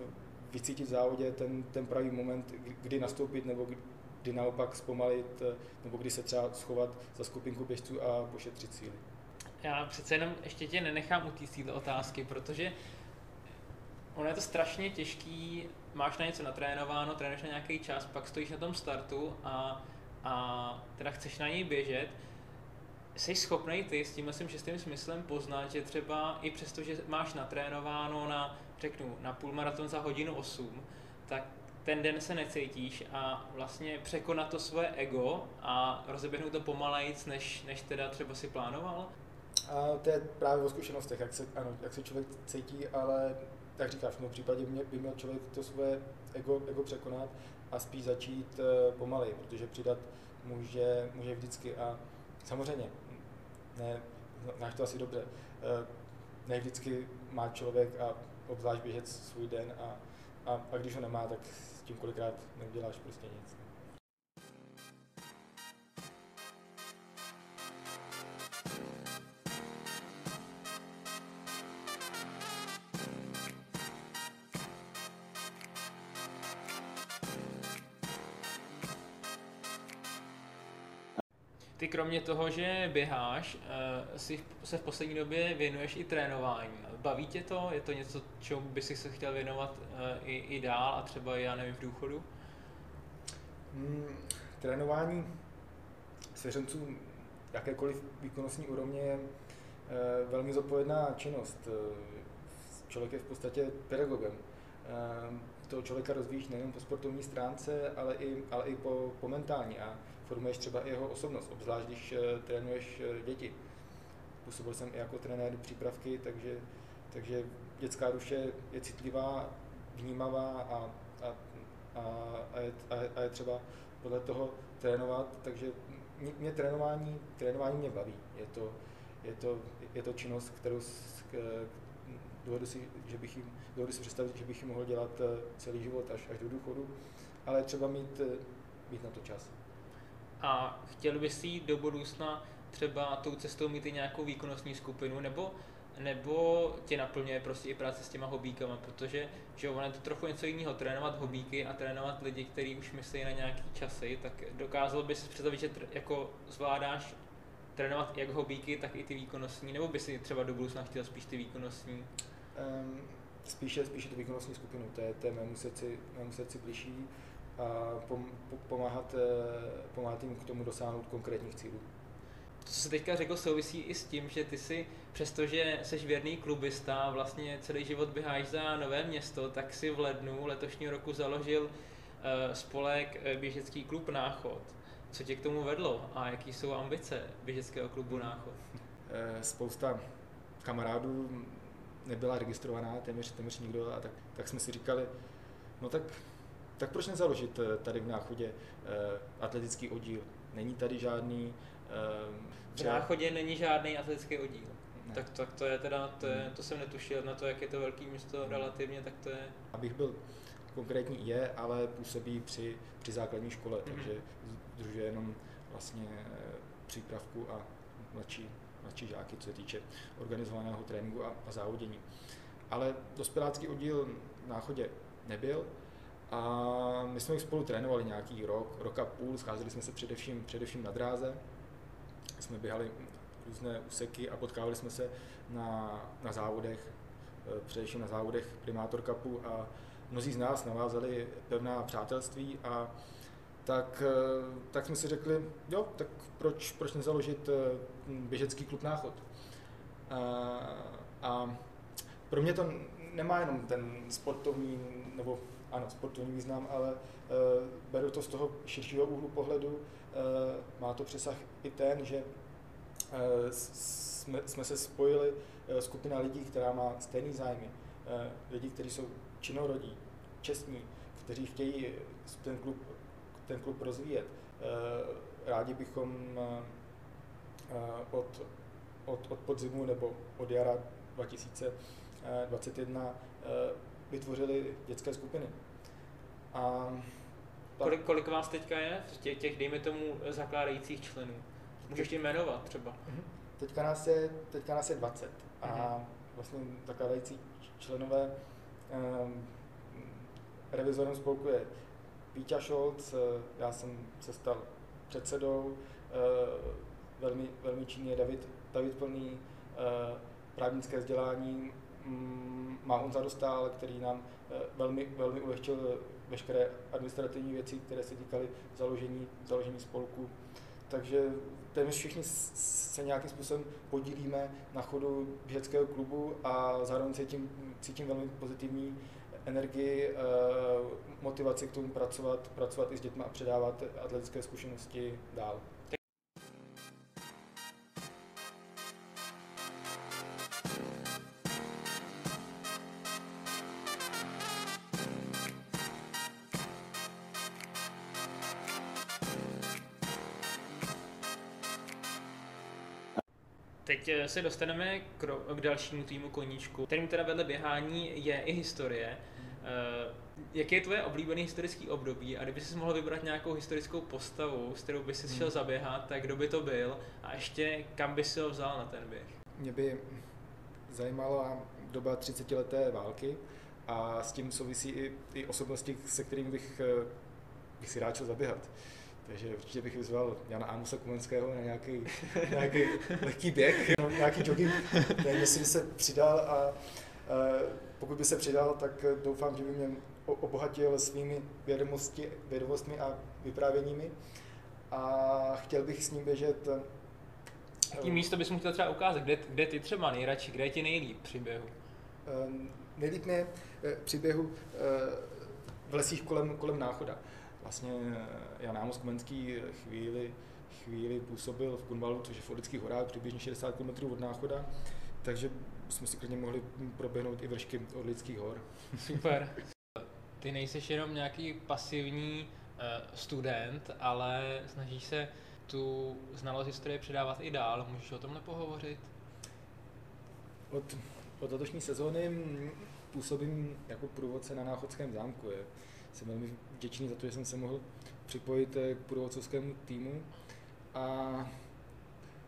vycítit v závodě ten, ten pravý moment, kdy nastoupit, nebo kdy naopak zpomalit, eh, nebo kdy se třeba schovat za skupinku běžců a pošetřit síly. Já přece jenom ještě tě nenechám u té otázky, protože ono je to strašně těžký, máš na něco natrénováno, trénuješ na nějaký čas, pak stojíš na tom startu a, a teda chceš na něj běžet, jsi schopný ty s tím svým šestým smyslem poznat, že třeba i přesto, že máš natrénováno na, řeknu, na půlmaraton za hodinu 8, tak ten den se necítíš a vlastně překonat to svoje ego a rozeběhnout to pomalejc, než, než teda třeba si plánoval? A to je právě o zkušenostech, jak se, ano, jak se člověk cítí, ale jak říkáš, v tom případě mě, by měl člověk to svoje ego, ego překonat a spíš začít uh, pomalej, protože přidat může, může vždycky a samozřejmě, ne, znáš to asi dobře, uh, ne vždycky má člověk a obzvlášť běžet svůj den a, a, a když ho nemá, tak s tím kolikrát neuděláš prostě nic. Ty kromě toho, že běháš, eh, si se v poslední době věnuješ i trénování. Baví tě to? Je to něco, čemu by si se chtěl věnovat eh, i, i dál a třeba já nevím v důchodu? Hmm, trénování seřenců jakékoliv výkonnostní úrovně je e, velmi zodpovědná činnost. Člověk je v podstatě pedagogem. Toho člověka rozvíjíš nejen po sportovní stránce, ale i, ale i po, po mentální. A formuješ třeba i jeho osobnost, obzvlášť když uh, trénuješ uh, děti. Působil jsem i jako trenér přípravky, takže, takže dětská duše je citlivá, vnímavá a, a, a, a, je, a, a je třeba podle toho trénovat, takže mě, mě trénování, trénování mě baví. Je to, je to, je to činnost, kterou dovedu si, že bych jim, dovedu si představit, že bych ji mohl dělat eh, celý život až, až do důchodu, ale třeba mít, mít na to čas a chtěl bys jít do budoucna třeba tou cestou mít i nějakou výkonnostní skupinu, nebo, nebo tě naplňuje prostě i práce s těma hobíkama, protože že ono je to trochu něco jiného, trénovat hobíky a trénovat lidi, kteří už myslí na nějaký časy, tak dokázal bys si představit, že tr- jako zvládáš trénovat jak hobíky, tak i ty výkonnostní, nebo by si třeba do budoucna chtěl spíš ty výkonnostní? Um, spíše, spíše tu výkonnostní skupinu, to je, to je mému srdci, mému srdci blíží a pomáhat, eh, pomáhat jim k tomu dosáhnout konkrétních cílů. To, co jsi teďka řekl, souvisí i s tím, že ty si, přestože jsi věrný klubista, vlastně celý život běháš za nové město, tak si v lednu letošního roku založil uh, spolek eh, Běžecký klub Náchod. Co tě k tomu vedlo a jaký jsou ambice Běžeckého klubu Náchod? Spousta kamarádů nebyla registrovaná, téměř, téměř nikdo, a tak, tak jsme si říkali, no tak tak proč nezaložit eh, tady v Náchodě eh, atletický oddíl? Není tady žádný... Eh, v Náchodě není žádný atletický oddíl. Tak, tak to je teda, to, je, to jsem netušil, na to, jak je to velký město relativně, tak to je... Abych byl konkrétní je, ale působí při, při základní škole, mm-hmm. takže združuje jenom vlastně přípravku a mladší, mladší žáky, co se týče organizovaného tréninku a, a závodění. Ale dospělácký oddíl v Náchodě nebyl, a my jsme jich spolu trénovali nějaký rok, rok a půl, scházeli jsme se především, především na dráze, jsme běhali různé úseky a potkávali jsme se na, na závodech, eh, především na závodech Primátor Cupu a mnozí z nás navázali pevná přátelství a tak, eh, tak jsme si řekli, jo, tak proč, proč nezaložit eh, běžecký klub Náchod. A, a pro mě to nemá jenom ten sportovní nebo ano, sportovní význam, ale uh, beru to z toho širšího úhlu pohledu. Uh, má to přesah i ten, že uh, jsme, jsme se spojili skupina lidí, která má stejný zájmy. Lidi, kteří jsou činorodí, čestní, kteří chtějí ten klub, ten klub rozvíjet. Rádi bychom od, od, od podzimu nebo od jara 2021 vytvořili dětské skupiny. A kolik, kolik vás teďka je, těch, těch dejme tomu zakládajících členů? Můžeš tě jmenovat třeba? Mhm. teďka nás je, teďka nás je 20 a Mhm. vlastně zakládající členové um, revizorem spolku je Píťa Šolc, eh, já jsem se stal předsedou, eh, velmi, velmi činný je David, David Plný, eh, právnické vzdělání má Honza Dostál, který nám eh, velmi, velmi ulehčil veškeré administrativní věci, které se týkaly založení, založení spolku. Takže téměř všichni se nějakým způsobem podílíme na chodu běžeckého klubu a zároveň cítím, cítím velmi pozitivní energii, eh, motivaci k tomu pracovat, pracovat i s dětmi a předávat atletické zkušenosti dál. Teď eh, se dostaneme k, k dalšímu týmu koníčku, kterým teda vedle běhání je i historie. Eh, Jaké je tvoje oblíbené historické období a kdyby si mohl vybrat nějakou historickou postavu, s kterou by si šel Hmm. zaběhat, tak kdo by to byl a ještě kam by si ho vzal na ten běh? Mě by zajímala doba 30-leté války a s tím souvisí i, i osobnosti, se kterými bych, eh, bych si rád šel zaběhat. Takže určitě bych vyzval Jana Ámose Kumenského na nějaký, nějaký lehký běh, nějaký jogging, nevím, jestli by se přidal a eh, pokud by se přidal, tak doufám, že by mě obohatil svými vědomosti, vědomostmi a vyprávěními a chtěl bych s ním běžet Jaký místo bys mu chtěl třeba ukázat? Kde, kde ty třeba nejradši, kde je ti nejlíp při běhu? Ehm, Nejlíp mě při běhu v lesích kolem, kolem Náchoda. Vlastně eh, Jan Ámos Komenský chvíli, chvíli působil v Kunvalu, což je v Orlických horách, přibližně 60 km od Náchoda, takže jsme si klidně mohli proběhnout i vršky Orlických hor. Super. Ty nejseš jenom nějaký pasivní eh, student, ale snažíš se tu znalost historie předávat i dál. Můžeš o tomhle pohovořit? Od, od letošní sezóny působím jako průvodce na Náchodském zámku. Je. Jsem velmi vděčný za to, že jsem se mohl připojit eh, k průvodcovskému týmu a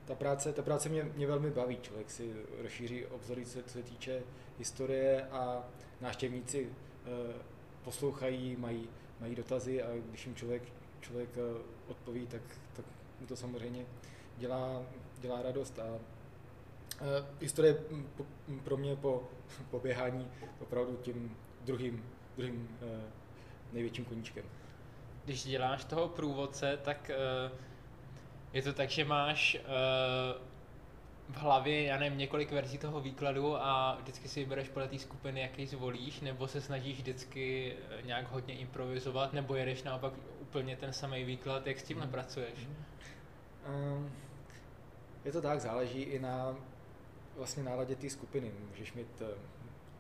ta práce, ta práce mě, mě velmi baví. Člověk si rozšíří obzory, co, se týče historie a návštěvníci eh, poslouchají, mají, mají dotazy a když jim člověk, člověk eh, odpoví, tak, tak mu to samozřejmě dělá, dělá radost a historie po, mm, pro mě po, po běhání opravdu tím druhým, druhým uh, největším koníčkem. Když děláš toho průvodce, tak eh, je to tak, že máš eh, v hlavě, já nevím, několik verzí toho výkladu a vždycky si vybereš podle té skupiny, jaký zvolíš, nebo se snažíš vždycky eh, nějak hodně improvizovat, nebo jedeš naopak úplně ten samý výklad, jak s tímhle Mhm. pracuješ? Um, je to tak, záleží i na vlastně náladě té skupiny. Můžeš mít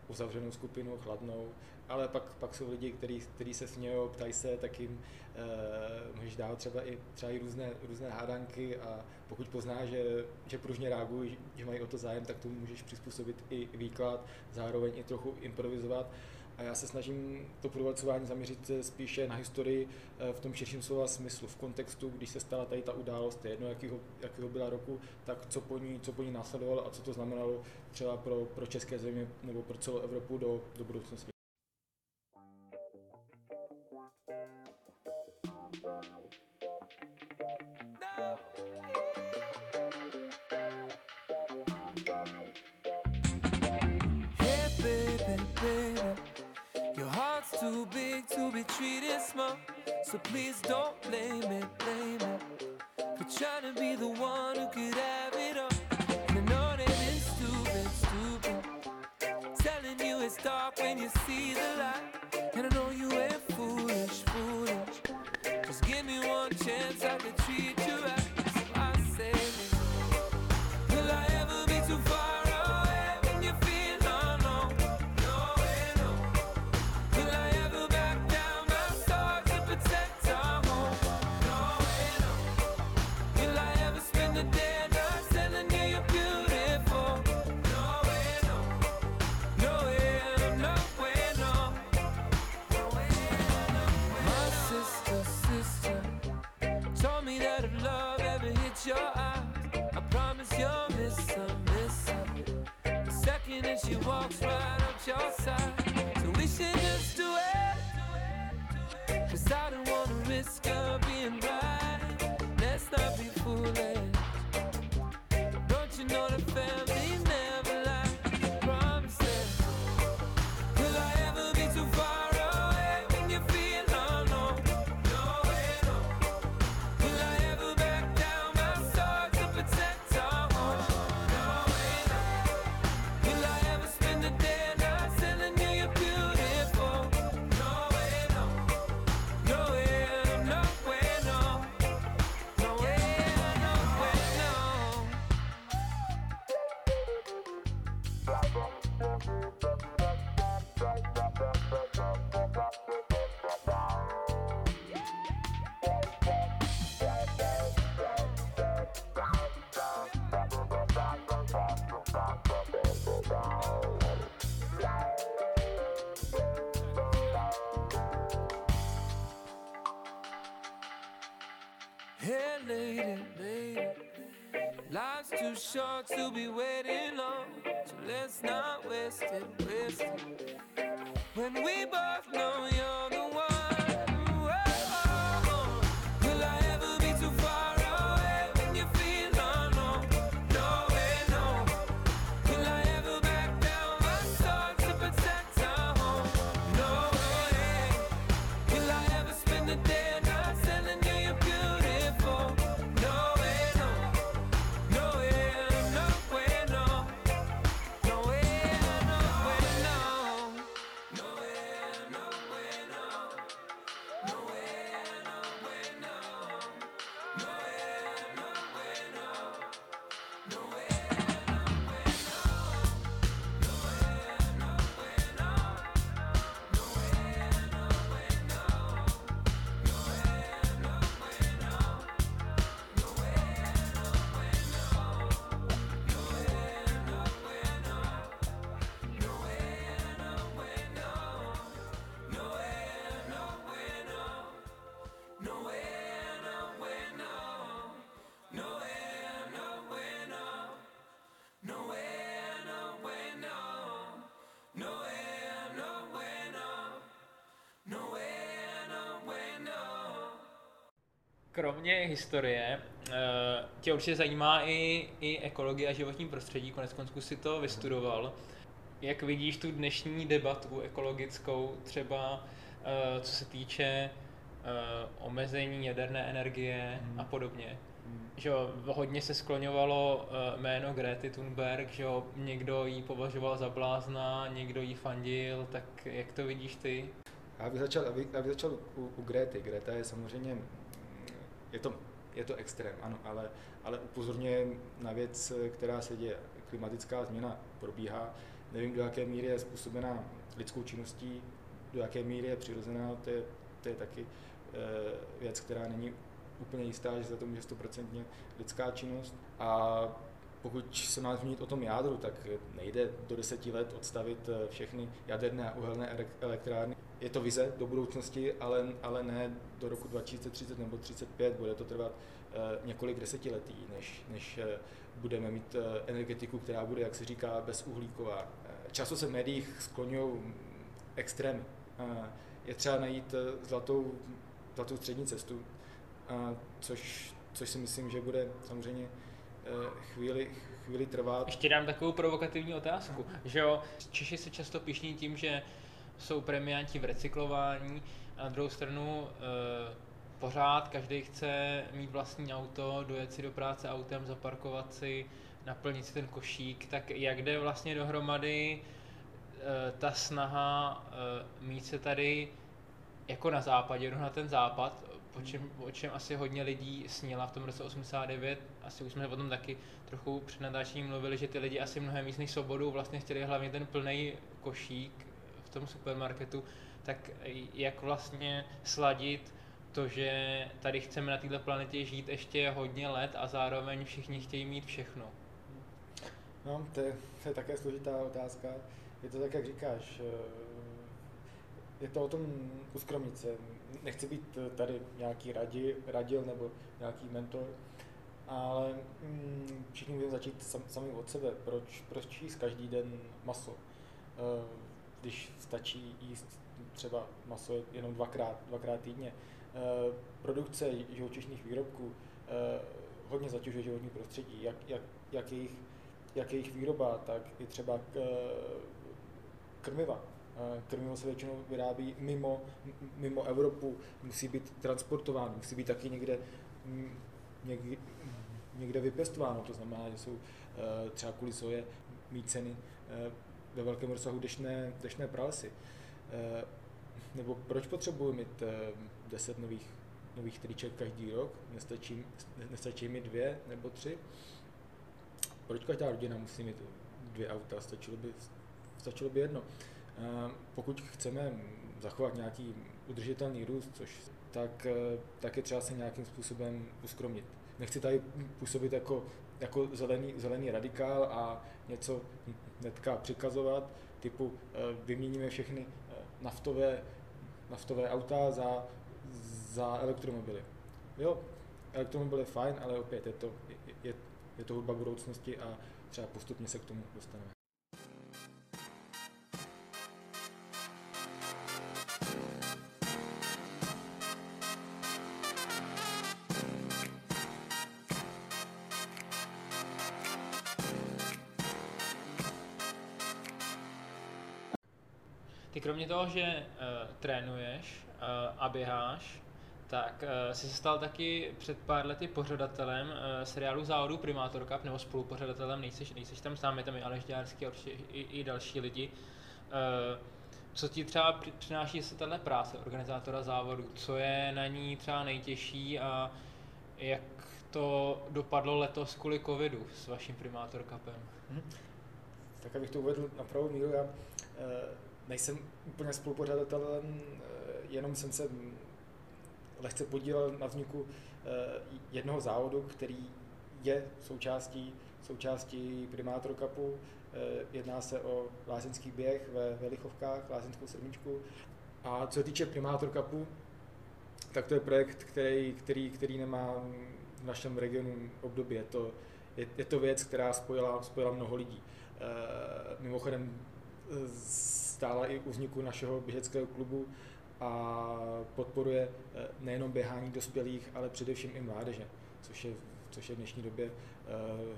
uzavřenou skupinu, chladnou, ale pak, pak jsou lidi, který se smějou, ptají se, tak jim uh, můžeš dát třeba i, třeba i různé, různé hádanky a pokud poznáš, že, že pružně reagují, že mají o to zájem, tak tomu můžeš přizpůsobit i výklad, zároveň i trochu improvizovat. A já se snažím to průvodcování zaměřit eh, spíše na historii eh, v tom širším slova smyslu, v kontextu, když se stala tady ta událost, je jedno jakýho, jakýho byla roku, tak co po ní, co po ní následovalo a co to znamenalo třeba pro, pro české země nebo pro celou Evropu do, do budoucnosti. Too big to be treated small. So please don't blame it, blame it. For trying to be the one who could have it all. And I know that it's stupid, stupid. Telling you it's dark when you see the light. And I know you ain't foolish, foolish. Just give me one chance, I could love ever hits your eyes, I promise you'll miss some, miss some. The second that she walks right. Too to be waiting long, so let's not waste it, waste it. Kromě historie eh, tě určitě zajímá i, i ekologie a životní prostředí, konec konců si to vystudoval. Jak vidíš tu dnešní debatu ekologickou, třeba eh, co se týče eh, omezení jaderné energie a podobně? Že jo, hodně se skloňovalo jméno Grety Thunberg, že jo, někdo ji považoval za blázna, někdo jí fandil, tak jak to vidíš ty? Já bych začal, abych, abych začal u, u Gréty. Greta je samozřejmě, je to, je to extrém, ano, ale, ale upozorňuje na věc, která se děje. Klimatická změna probíhá. Nevím, do jaké míry je způsobená lidskou činností, do jaké míry je přirozená, to je, to je taky eh, věc, která není úplně jistá, že za to může stoprocentně lidská činnost. A pokud se má zmínit o tom jádru, tak nejde do deseti let odstavit eh, všechny jaderné a uhelné elek- elektrárny. Je to vize do budoucnosti, ale, ale ne do roku 2030 nebo 35. Bude to trvat eh, několik desetiletí, než, než eh, budeme mít energetiku, která bude, jak se říká, bezuhlíková. Často se v médiích skloňují extrémy. Je třeba najít zlatou, zlatou střední cestu, což, což si myslím, že bude samozřejmě chvíli, chvíli trvat. Ještě dám takovou provokativní otázku, že jo, Češi se často pišní tím, že jsou premianti v recyklování a na druhou stranu e, pořád každý chce mít vlastní auto, dojet si do práce autem, zaparkovat si, naplnit si ten košík, tak jak jde vlastně dohromady e, ta snaha e, mít se tady jako na západě, jdu na ten západ, po čem, o čem asi hodně lidí snila v tom roce 89, asi už jsme o tom taky trochu před natáčením mluvili, že ty lidi asi mnohem víc než svobodu vlastně chtěli hlavně ten plný košík v tom supermarketu, tak jak vlastně sladit to, že tady chceme na této planetě žít ještě hodně let a zároveň všichni chtějí mít všechno. No, to je, to je také složitá otázka. Je to tak, jak říkáš. eh, Je to o tom uskromnit se. Nechci být tady nějaký radi, radil nebo nějaký mentor, ale mm, všichni můžeme začít sam, sami od sebe. Proč, proč jíst každý den maso? Eh, Když stačí jíst třeba maso jenom dvakrát, dvakrát týdně. Eh, Produkce živočišných výrobků eh, hodně zatěžuje životní prostředí, jak, jak, jak, jejich, jak jejich výroba, tak i třeba krmiva. Eh, Krmivo se většinou vyrábí mimo, mimo Evropu, musí být transportováno, musí být taky někde, mm, někde, někde vypěstováno, to znamená, že jsou eh, třeba kvůli soje mít ceny eh, ve velkém rozsahu dešné, dešné pralesy. Nebo proč potřebuji mít eh, 10 nových, nových triček každý rok, nestačí, nestačí mít dvě nebo tři? Proč každá rodina musí mít dvě auta, stačilo by, stačilo by jedno. Eh, Pokud chceme zachovat nějaký udržitelný růst, což tak, eh, tak je třeba se nějakým způsobem uskromnit. Nechci tady působit jako, jako zelený, zelený radikál a něco netka přikazovat, typu eh, vyměníme všechny eh, naftové, naftové auta za, za elektromobily. Jo, elektromobil je fajn, ale opět je to, je, je to hudba budoucnosti a třeba postupně se k tomu dostaneme. Toho, že uh, trénuješ uh, a běháš, tak uh, jsi se stal taky před pár lety pořadatelem uh, seriálu závodů Primátor nebo spolupořadatelem, nejseš, nejseš tam sám, je tam i Aleš Děrský a určitě i, i další lidi. Uh, co ti třeba při- přináší se tahle práce organizátora závodu? Co je na ní třeba nejtěžší a jak to dopadlo letos kvůli covidu s vaším Primátor Cupem? Tak abych to uvedl na pravou míru, já nejsem úplně spolupořadatelem, eh, jenom jsem se lehce podílel na vzniku eh, jednoho závodu, který je součástí, součástí Primátor Cupu. Eh, Jedná se o lázeňský běh ve Velichovkách, lázeňskou sedmičku. A co se týče Primátor Cupu, tak to je projekt, který, který, který nemá v našem regionu období. Je to, je, je to věc, která spojila, spojila mnoho lidí. Eh, Mimochodem stála i u vzniku našeho běžeckého klubu a podporuje eh, nejenom běhání dospělých, ale především i mládeže, což je, což je v dnešní době eh,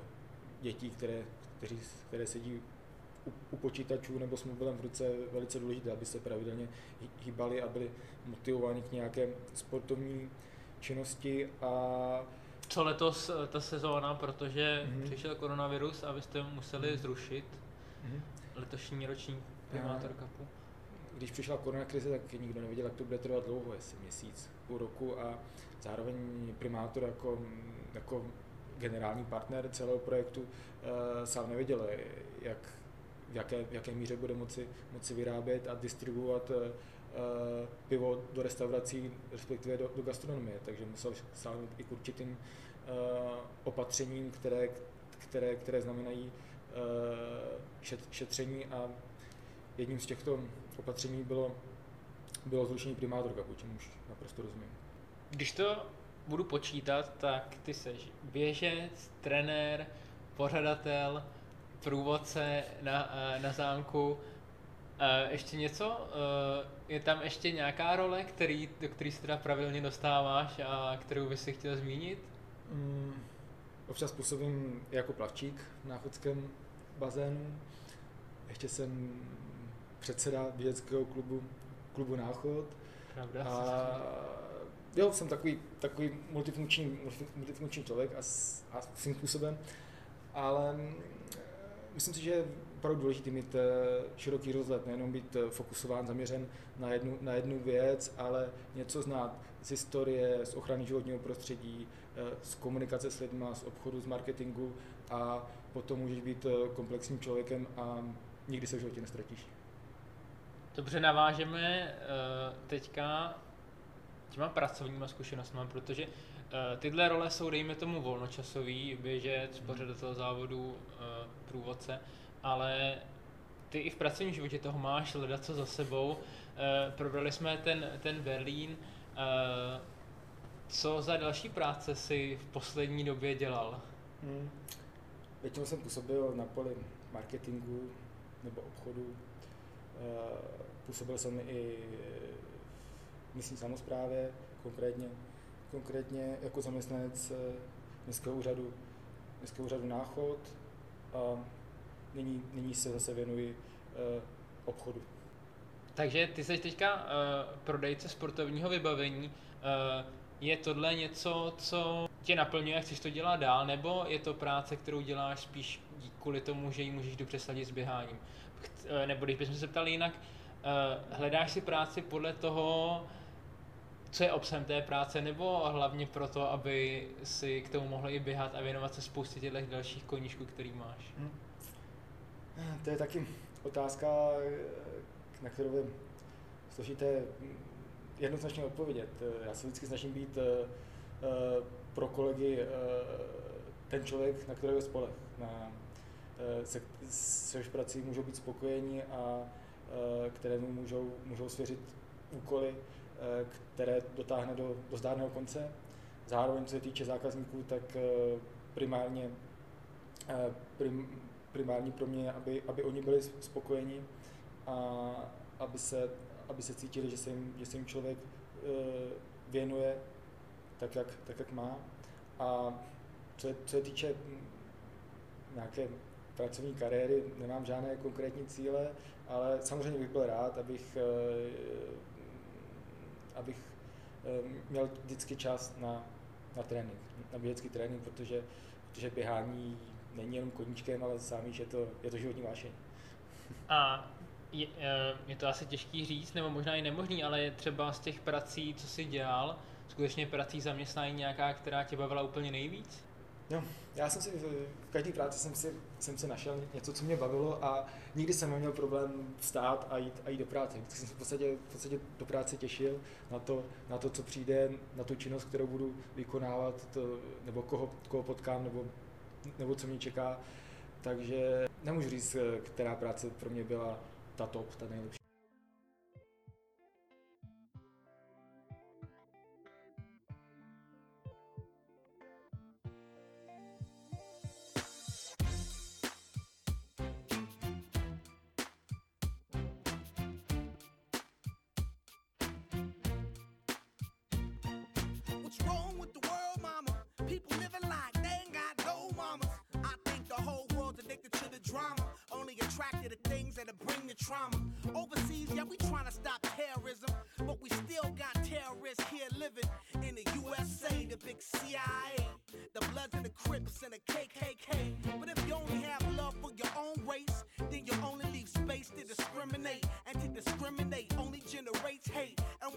dětí, které, kteří, které sedí u, u počítačů nebo s mobilem v ruce velice důležité, aby se pravidelně hý- hýbali a byli motivováni k nějaké sportovní činnosti a Co letos eh, ta sezóna, protože Mhm. přišel koronavirus a vy jste museli Mhm. zrušit letošní roční Primátor Cupu. když přišla korona krize, tak nikdo nevěděl, jak to bude trvat dlouho, jestli měsíc, půl roku a zároveň primátor jako, jako generální partner celého projektu uh, sám nevěděl, jak, v jaké, v jaké míře bude moci, moci vyrábět a distribuovat uh, pivo do restaurací, respektive do, do gastronomie, takže musel sáhnout i k určitým uh, opatřením, které, které, které znamenají šetření a jedním z těchto opatření bylo, bylo zrušení primátor Cupu, čemuž naprosto rozumím. Když to budu počítat, tak ty seš běžec, trenér, pořadatel, průvodce na, eh, na zámku. Eh, Ještě něco? Eh, Je tam ještě nějaká role, který, do který se teda pravidelně dostáváš a kterou bys si chtěl zmínit? Mm, občas působím jako plavčík v náchodském bazénu. Ještě jsem předseda běžeckého klubu, klubu Náchod. Pravda? A jo, jsem takový, takový multifunkční, multifunkční člověk a, s- a svým způsobem, ale mm, myslím si, že je opravdu důležité mít eh, široký rozhled, nejenom být eh, fokusován, zaměřen na jednu, na jednu věc, ale něco znát z historie, z ochrany životního prostředí, eh, z komunikace s lidmi, z obchodu, z marketingu a potom můžeš být eh, komplexním člověkem a nikdy se v životě nestratíš. Dobře, navážeme eh, teďka těma pracovníma zkušenostmi, protože eh, tyhle role jsou, dejme tomu, volnočasový, běžec, pořadatel závodu, průvodce, ale ty i v pracovním životě toho máš hledat co za sebou. Probrali jsme ten, ten Berlín. Co za další práce si v poslední době dělal? Hmm. Většinou jsem působil na poli marketingu nebo obchodu. Eh, Působil jsem i v místní samozprávě, konkrétně, konkrétně jako zaměstnanec eh, městského úřadu, městského úřadu Náchod a nyní, nyní se zase věnuji eh, obchodu. Takže ty jsi teďka uh, prodejce sportovního vybavení. Uh, je tohle něco, co tě naplňuje, chceš to dělat dál, nebo je to práce, kterou děláš spíš kvůli tomu, že ji můžeš dobře sladit s běháním? Uh, nebo když bychom se ptali jinak, uh, hledáš si práci podle toho, co je obsahem té práce, nebo hlavně proto, aby si k tomu mohl i běhat a věnovat se spoustě těch dalších koníčků, který máš? Hmm. To je taky otázka, na kterou je složité jednoznačně odpovědět. Já se vždycky snažím být eh, eh, pro kolegy eh, ten člověk, na kterého je spoleh, na, se, se prací můžou být spokojení a kterému můžou, můžou svěřit úkoly, které dotáhne do, do zdárného konce. Zároveň, co se týče zákazníků, tak primárně, prim, primární pro mě, aby, aby oni byli spokojeni a aby se, aby se cítili, že se jim, že se jim člověk věnuje tak jak, tak, jak má. A co, je, co se týče nějaké pracovní kariéry, nemám žádné konkrétní cíle, ale samozřejmě bych byl rád, abych, e, abych e, měl vždycky čas na, na trénink, na běžecký trénink, protože, protože běhání není jenom koníčkem, ale sám je to, je to životní vášeň. A je, eh, je to asi těžký říct, nebo možná i nemožný, ale je třeba z těch prací, co jsi dělal, skutečně prací zaměstnání nějaká, která tě bavila úplně nejvíc? No, já jsem si v každé práci jsem si, jsem si našel něco, co mě bavilo a nikdy jsem neměl problém vstát a jít, a jít do práce. Vždycky jsem se v podstatě, v podstatě do práce těšil na to, na to, co přijde, na tu činnost, kterou budu vykonávat, to, nebo koho, koho potkám, nebo, nebo co mě čeká. Takže nemůžu říct, která práce pro mě byla ta top, ta nejlepší. Wrong with the world, mama? People living like they ain't got no mamas. I think the whole world's addicted to the drama, only attracted to things that'll bring the trauma. Overseas, yeah, we trying to stop terrorism, but we still got terrorists here living in the USA, the big CIA, the Bloods and the Crips and the KKK. But if you only have love for your own race,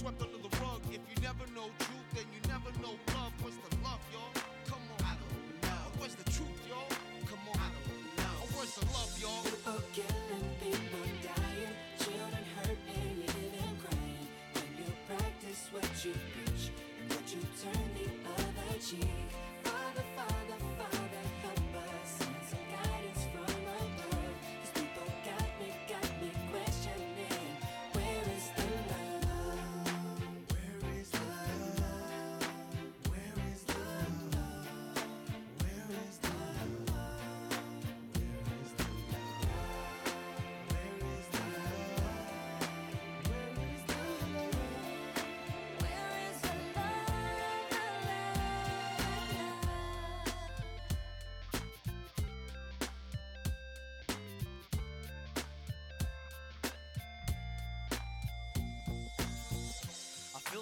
Swept under the rug. If you never know truth, then you never know love. What's the love, y'all? Come on. I don't know. Where's the truth, y'all? Come on. I don't know. Where's the love, y'all? People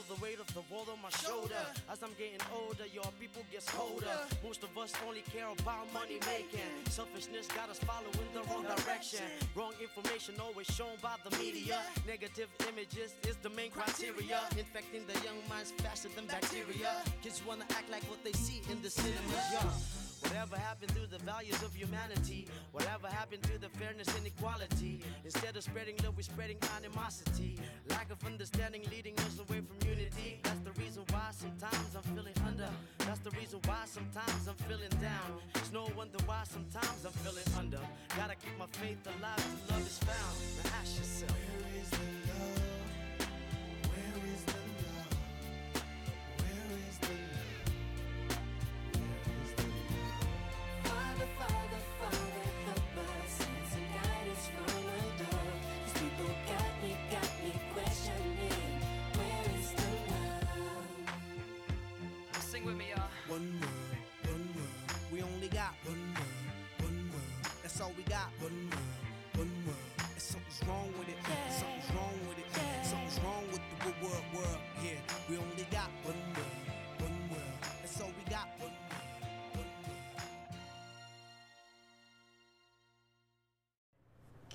the weight of the world on my shoulder. As I'm getting older, your people gets colder. Most of us only care about money making. Selfishness got us following the wrong direction. Wrong information always shown by the media. Negative images is the main criteria. Infecting the young minds faster than bacteria. Kids wanna act like what they see in the cinemas, yeah. Whatever happened to the values of humanity? Whatever happened to the fairness and equality? Instead of spreading love, we're spreading animosity. Lack of understanding leading us away from unity. That's the reason why sometimes I'm feeling under. That's the reason why sometimes I'm feeling down. It's no wonder why sometimes I'm feeling under. Gotta keep my faith alive till love is found. Now ask yourself.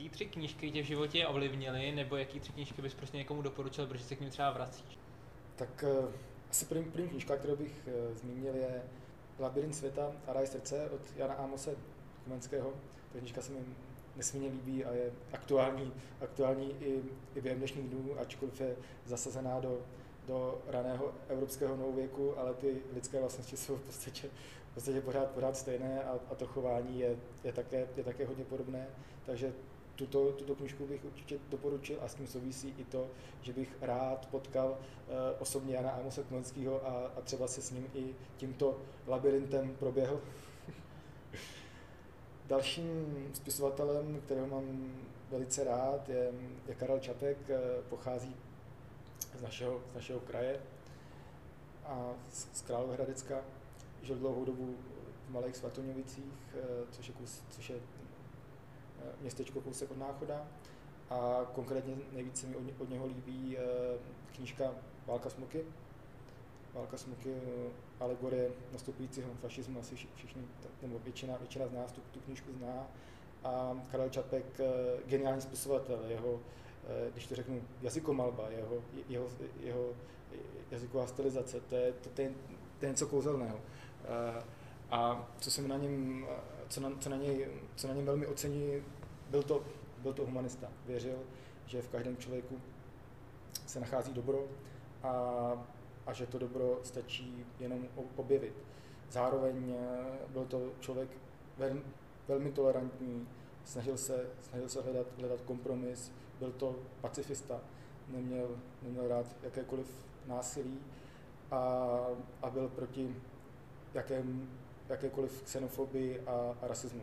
Jaký tři knížky tě v životě ovlivnily, nebo jaký tři knížky bys prostě někomu doporučil, protože se k ním třeba vracíš? Tak eh, asi první, první knížka, kterou bych eh, zmínil, je Labyrint světa a ráj srdce od Jana Amose Komenského. Ta knížka se mi nesmírně líbí a je aktuální, aktuální i, i během dnešních dnů, ačkoliv je zasazená do, do raného evropského novověku, ale ty lidské vlastnosti jsou v podstatě, v podstatě pořád, pořád stejné a, a to chování je, je, také, je také hodně podobné. Takže tuto, tuto knižku bych určitě doporučil a s tím souvisí i to, že bych rád potkal eh, osobně Jana Amose Komenského a, a třeba se s ním i tímto labirintem proběhl. Dalším spisovatelem, kterého mám velice rád, je, je Karel Čapek, eh, pochází z našeho, z našeho kraje a z, z Královéhradecka. Žil dlouhou dobu v Malých Svatoňovicích, eh, což je, kus, což je městečko kousek od Náchoda. A konkrétně nejvíce mi od, ně- od něho líbí eh, knížka Válka smoky. Válka smoky, eh, alegorie nastupujícího fašismu, asi vši- všichni, nebo většina, většina z nás tu, tu knížku zná. A Karel Čapek, eh, geniální spisovatel, jeho, eh, když to řeknu, jazykomalba, jeho, jeho, jeho jazyková stylizace, to je, to, to je, to je něco kouzelného. A co se mi na něm, co na, co na, něj, co na něm velmi ocení, byl to, byl to humanista. Věřil, že v každém člověku se nachází dobro a, a že to dobro stačí jenom objevit. Zároveň eh, byl to člověk velmi, velmi tolerantní, snažil se, snažil se hledat, hledat kompromis, byl to pacifista, neměl, neměl rád jakékoliv násilí a, a byl proti jakém, jakékoliv xenofobii a, a rasismu.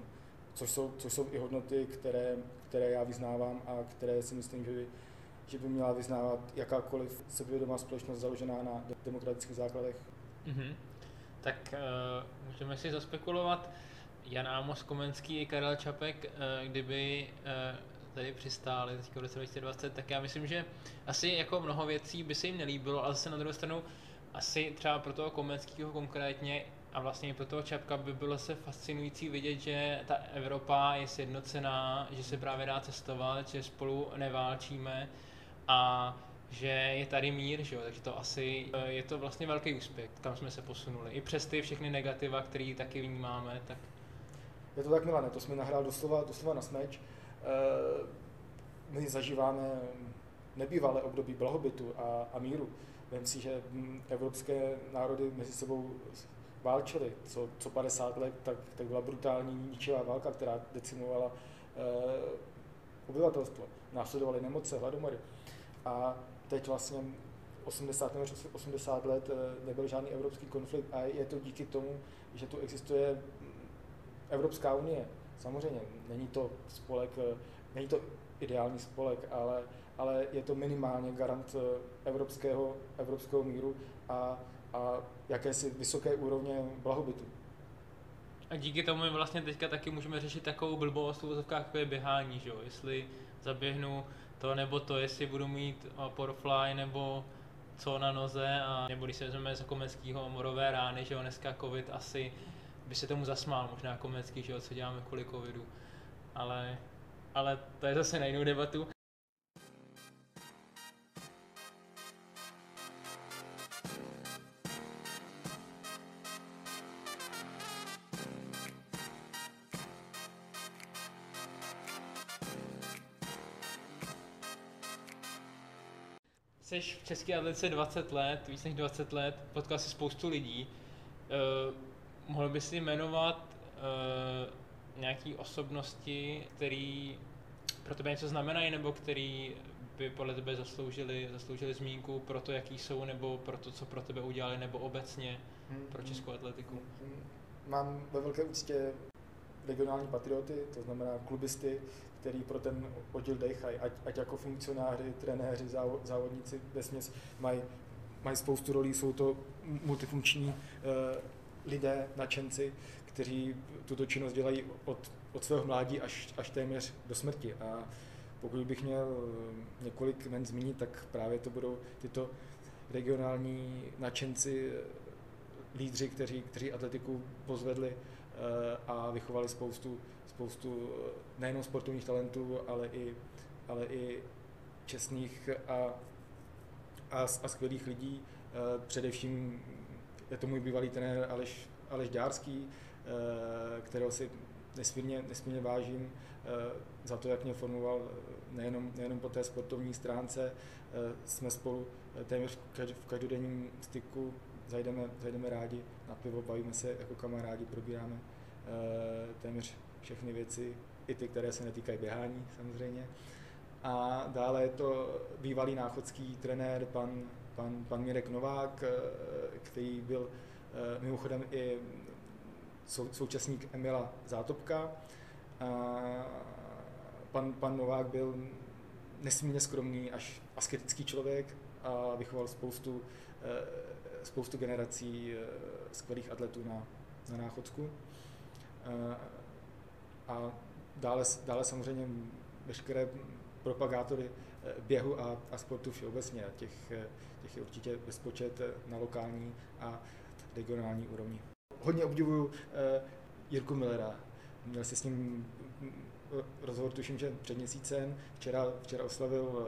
Což jsou, což jsou i hodnoty, které, které já vyznávám a které si myslím, že by, že by měla vyznávat jakákoliv sebevědomá společnost založená na de- demokratických základech. Mhm. Tak uh, můžeme si zaspekulovat. Jan Amos Komenský i Karel Čapek, uh, kdyby uh, tady přistáli teď v roce 2020, tak já myslím, že asi jako mnoho věcí by se jim nelíbilo, ale zase na druhou stranu asi třeba pro toho Komenského konkrétně a vlastně pro toho Čapka by bylo se fascinující vidět, že ta Evropa je sjednocená, že se právě dá cestovat, že spolu neválčíme a že je tady mír, že jo? takže to asi eh, je to vlastně velký úspěch, kam jsme se posunuli. I přes ty všechny negativa, které taky vnímáme, tak Je to tak, Milane, to jsme nahrál doslova, doslova na smeč. Eh, My zažíváme nebývalé období blahobytu a, a míru. Vem si, že hm, evropské národy mezi sebou válčily. Co, co 50 let, tak, tak byla brutální ničivá válka, která decimovala eh, obyvatelstvo. Následovaly nemoce, hladomory. A teď vlastně 80 nebo 80 let eh, nebyl žádný evropský konflikt a je to díky tomu, že tu existuje Evropská unie. Samozřejmě není to spolek, eh, není to ideální spolek, ale, ale je to minimálně garant evropského, evropského míru a, a jakési vysoké úrovně blahobytu. a díky tomu my vlastně teďka taky můžeme řešit takovou blbost v jako je běhání, že jo? jestli zaběhnu to nebo to, jestli budu mít eh, porfly nebo co na noze a nebo když se vezmeme z Komenského morové rány, že jo, dneska covid asi by se tomu zasmál, možná Komenský, že jo, co děláme kvůli covidu. Ale, ale to je zase na jinou debatu. Jsi v České atletice 20 let, víc než 20 let, potkal jsi spoustu lidí. Uh, mohl bys si jmenovat uh, nějaký osobnosti, který pro tebe něco znamenají, nebo který by podle tebe zasloužili, zasloužili zmínku pro to, jaký jsou, nebo pro to, co pro tebe udělali, nebo obecně Hmm, pro českou atletiku? Hmm, Mám ve velké úctě regionální patrioty, to znamená klubisty, který pro ten oddíl dejchají, ať, ať jako funkcionáři, trenéři, závo- závodníci ve směs mají, mají spoustu rolí, jsou to multifunkční eh, lidé, nadšenci, kteří tuto činnost dělají od, od svého mládí až, až téměř do smrti. A pokud bych měl eh, několik men zmínit, tak právě to budou tyto regionální nadšenci, lídři, kteří, kteří atletiku pozvedli eh, a vychovali spoustu, spoustu eh, nejenom sportovních talentů, ale i, ale i čestných a, a, a skvělých lidí. Eh, Především je to můj bývalý trenér Aleš, Aleš Dárský, eh, kterého si nesmírně, nesmírně vážím za to, jak mě formoval nejenom, nejenom po té sportovní stránce. Jsme spolu téměř v každ- v každodenním styku, zajdeme, zajdeme rádi na pivo, bavíme se jako kamarádi, probíráme téměř všechny věci, i ty, které se netýkají běhání samozřejmě. A dále je to bývalý náchodský trenér, pan, pan, pan Mirek Novák, eh, který byl eh, mimochodem i sou, současník Emila Zátopka. A pan, pan Novák byl nesmírně skromný, až asketický člověk a vychoval spoustu, eh, spoustu generací skvělých atletů na, na Náchodsku. A dále, dále samozřejmě veškeré propagátory eh, běhu a, a sportu všeobecně. A Těch, eh, těch je určitě bezpočet eh, na lokální a regionální úrovni. Hodně obdivuju Jirku Millera. Měl si s ním rozhovor, tuším, že před měsícem. Včera, včera oslavil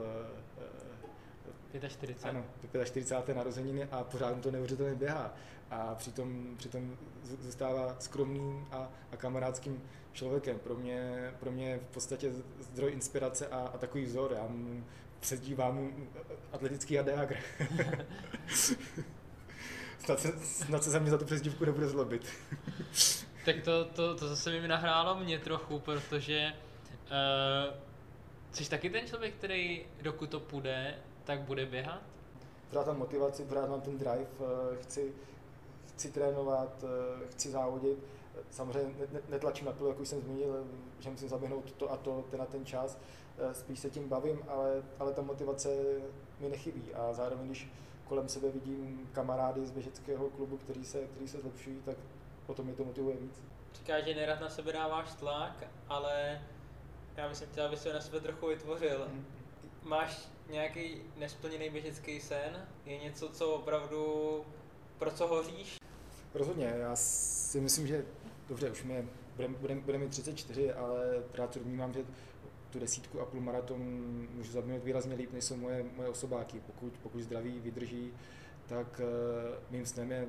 eh, 45. ano, 45. narozeniny a pořád mu to neuvěřitelně běhá. A přitom, přitom zůstává skromným a, a kamarádským člověkem. Pro mě, pro mě je v podstatě zdroj inspirace a, a takový vzor. Já mu přezdívám mu atletický Adeagr. snad, se, snad se za mě za tu přezdívku nebude zlobit. Tak to, to, to zase mi nahrálo mě trochu, protože uh, jsi taky ten člověk, který dokud to půjde, tak bude běhat? pořád mám motivaci, pořád mám ten drive, eh, chci, chci trénovat, eh, chci závodit. Samozřejmě ne- ne- netlačím na to, jak už jsem zmínil, že musím zaběhnout to a to, ten a ten čas. Eh, Spíš se tím bavím, ale, ale ta motivace mi nechybí. A zároveň, když kolem sebe vidím kamarády z běžeckého klubu, který se, který se zlepšují, tak potom mě to motivuje víc. Říkáš, že nerad na sebe dáváš tlak, ale já myslím, že aby se na sebe trochu vytvořil. Máš nějaký nesplněný běžecký sen? Je něco, co opravdu, pro co hoříš? Rozhodně, já si myslím, že dobře, už mě bude, bude, bude mi 34, ale rád domnívám, že tu desítku a půl maraton můžu zaběhnout výrazně líp, než jsou moje, moje osobáky. Pokud, pokud zdraví vydrží, tak uh, mým snem je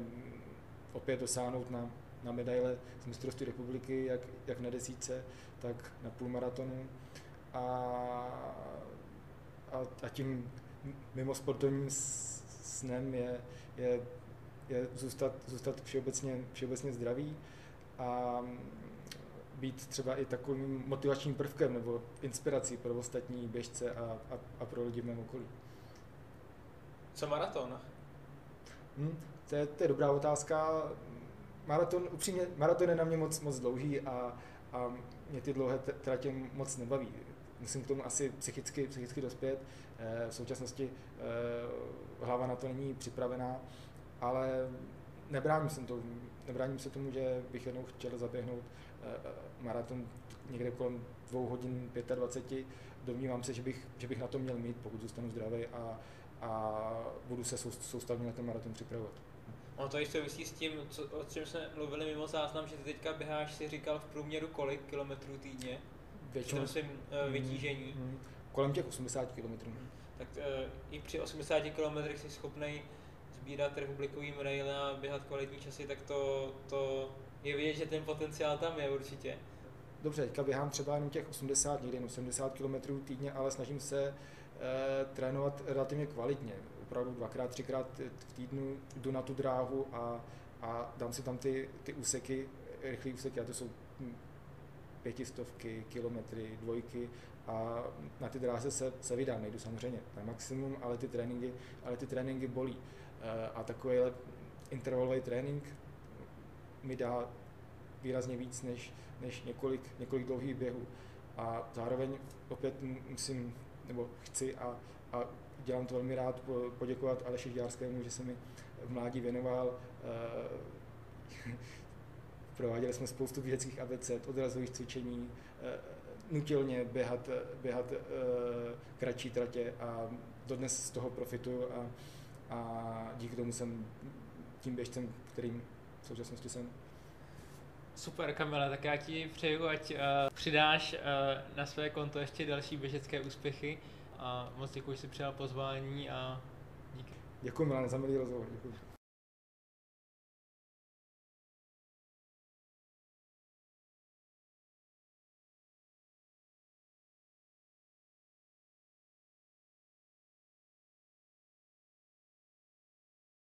opět dosáhnout na, na medaile z mistrovství republiky, jak, jak na desítce, tak na půlmaratonu. A, a, a tím mimo sportovním snem je, je je zůstat, zůstat všeobecně, všeobecně zdravý a být třeba i takovým motivačním prvkem nebo inspirací pro ostatní běžce a, a, a pro lidi v mém okolí. Co maraton? Hm, to, je, to je dobrá otázka. Maraton, upřímně, maraton je na mě moc, moc dlouhý a, a mě ty dlouhé tratě moc nebaví. Musím k tomu asi psychicky, psychicky dospět. Eh, V současnosti eh, hlava na to není připravená, ale nebráním se, to, nebráním se tomu, že bych jednou chtěl zaběhnout eh, maraton někde kolem dvou hodin 25. Domnívám se, že bych, že bych na to měl mít, pokud zůstanu zdravý a, a budu se soust- soustavně na ten maraton připravovat. Ono to i souvisí s tím, co, o čem jsme mluvili mimo záznam, že ty teďka běháš, si říkal v průměru kolik kilometrů týdně? Tom svým uh, vytížení. Mm, kolem těch 80 km. Tak uh, i při 80 km jsi schopný sbírat republikový medaile a běhat kvalitní časy, tak to, to je vidět, že ten potenciál tam je určitě. Dobře, teďka běhám třeba jenom těch 80, někdy jen 80 km týdně, ale snažím se e, trénovat relativně kvalitně. Opravdu dvakrát, třikrát v týdnu jdu na tu dráhu a, a dám si tam ty, ty úseky, rychlé úseky, a to jsou hm, pětistovky, kilometry, dvojky a na ty dráze se, se vydám, nejdu samozřejmě na maximum, ale ty tréninky, ale ty tréninky bolí. E, a takový intervalový trénink mi dá výrazně víc než, než několik, několik dlouhých běhů. A zároveň opět musím, nebo chci a, a dělám to velmi rád poděkovat Aleši Žďárskému, že se mi v mládí věnoval. E, prováděli jsme spoustu běžeckých ABC, odrazových cvičení, e, nutil mě běhat, běhat kratší tratě a dodnes z toho profituju a, a díky tomu jsem tím běžcem, kterým v současnosti jsem. Super, Kamile, tak já ti přeju, ať uh, přidáš uh, na své konto ještě další běžecké úspěchy a moc děkuji, že jsi přijal pozvání a díky. Děkuji Milan za milý rozhovor. Děkuji.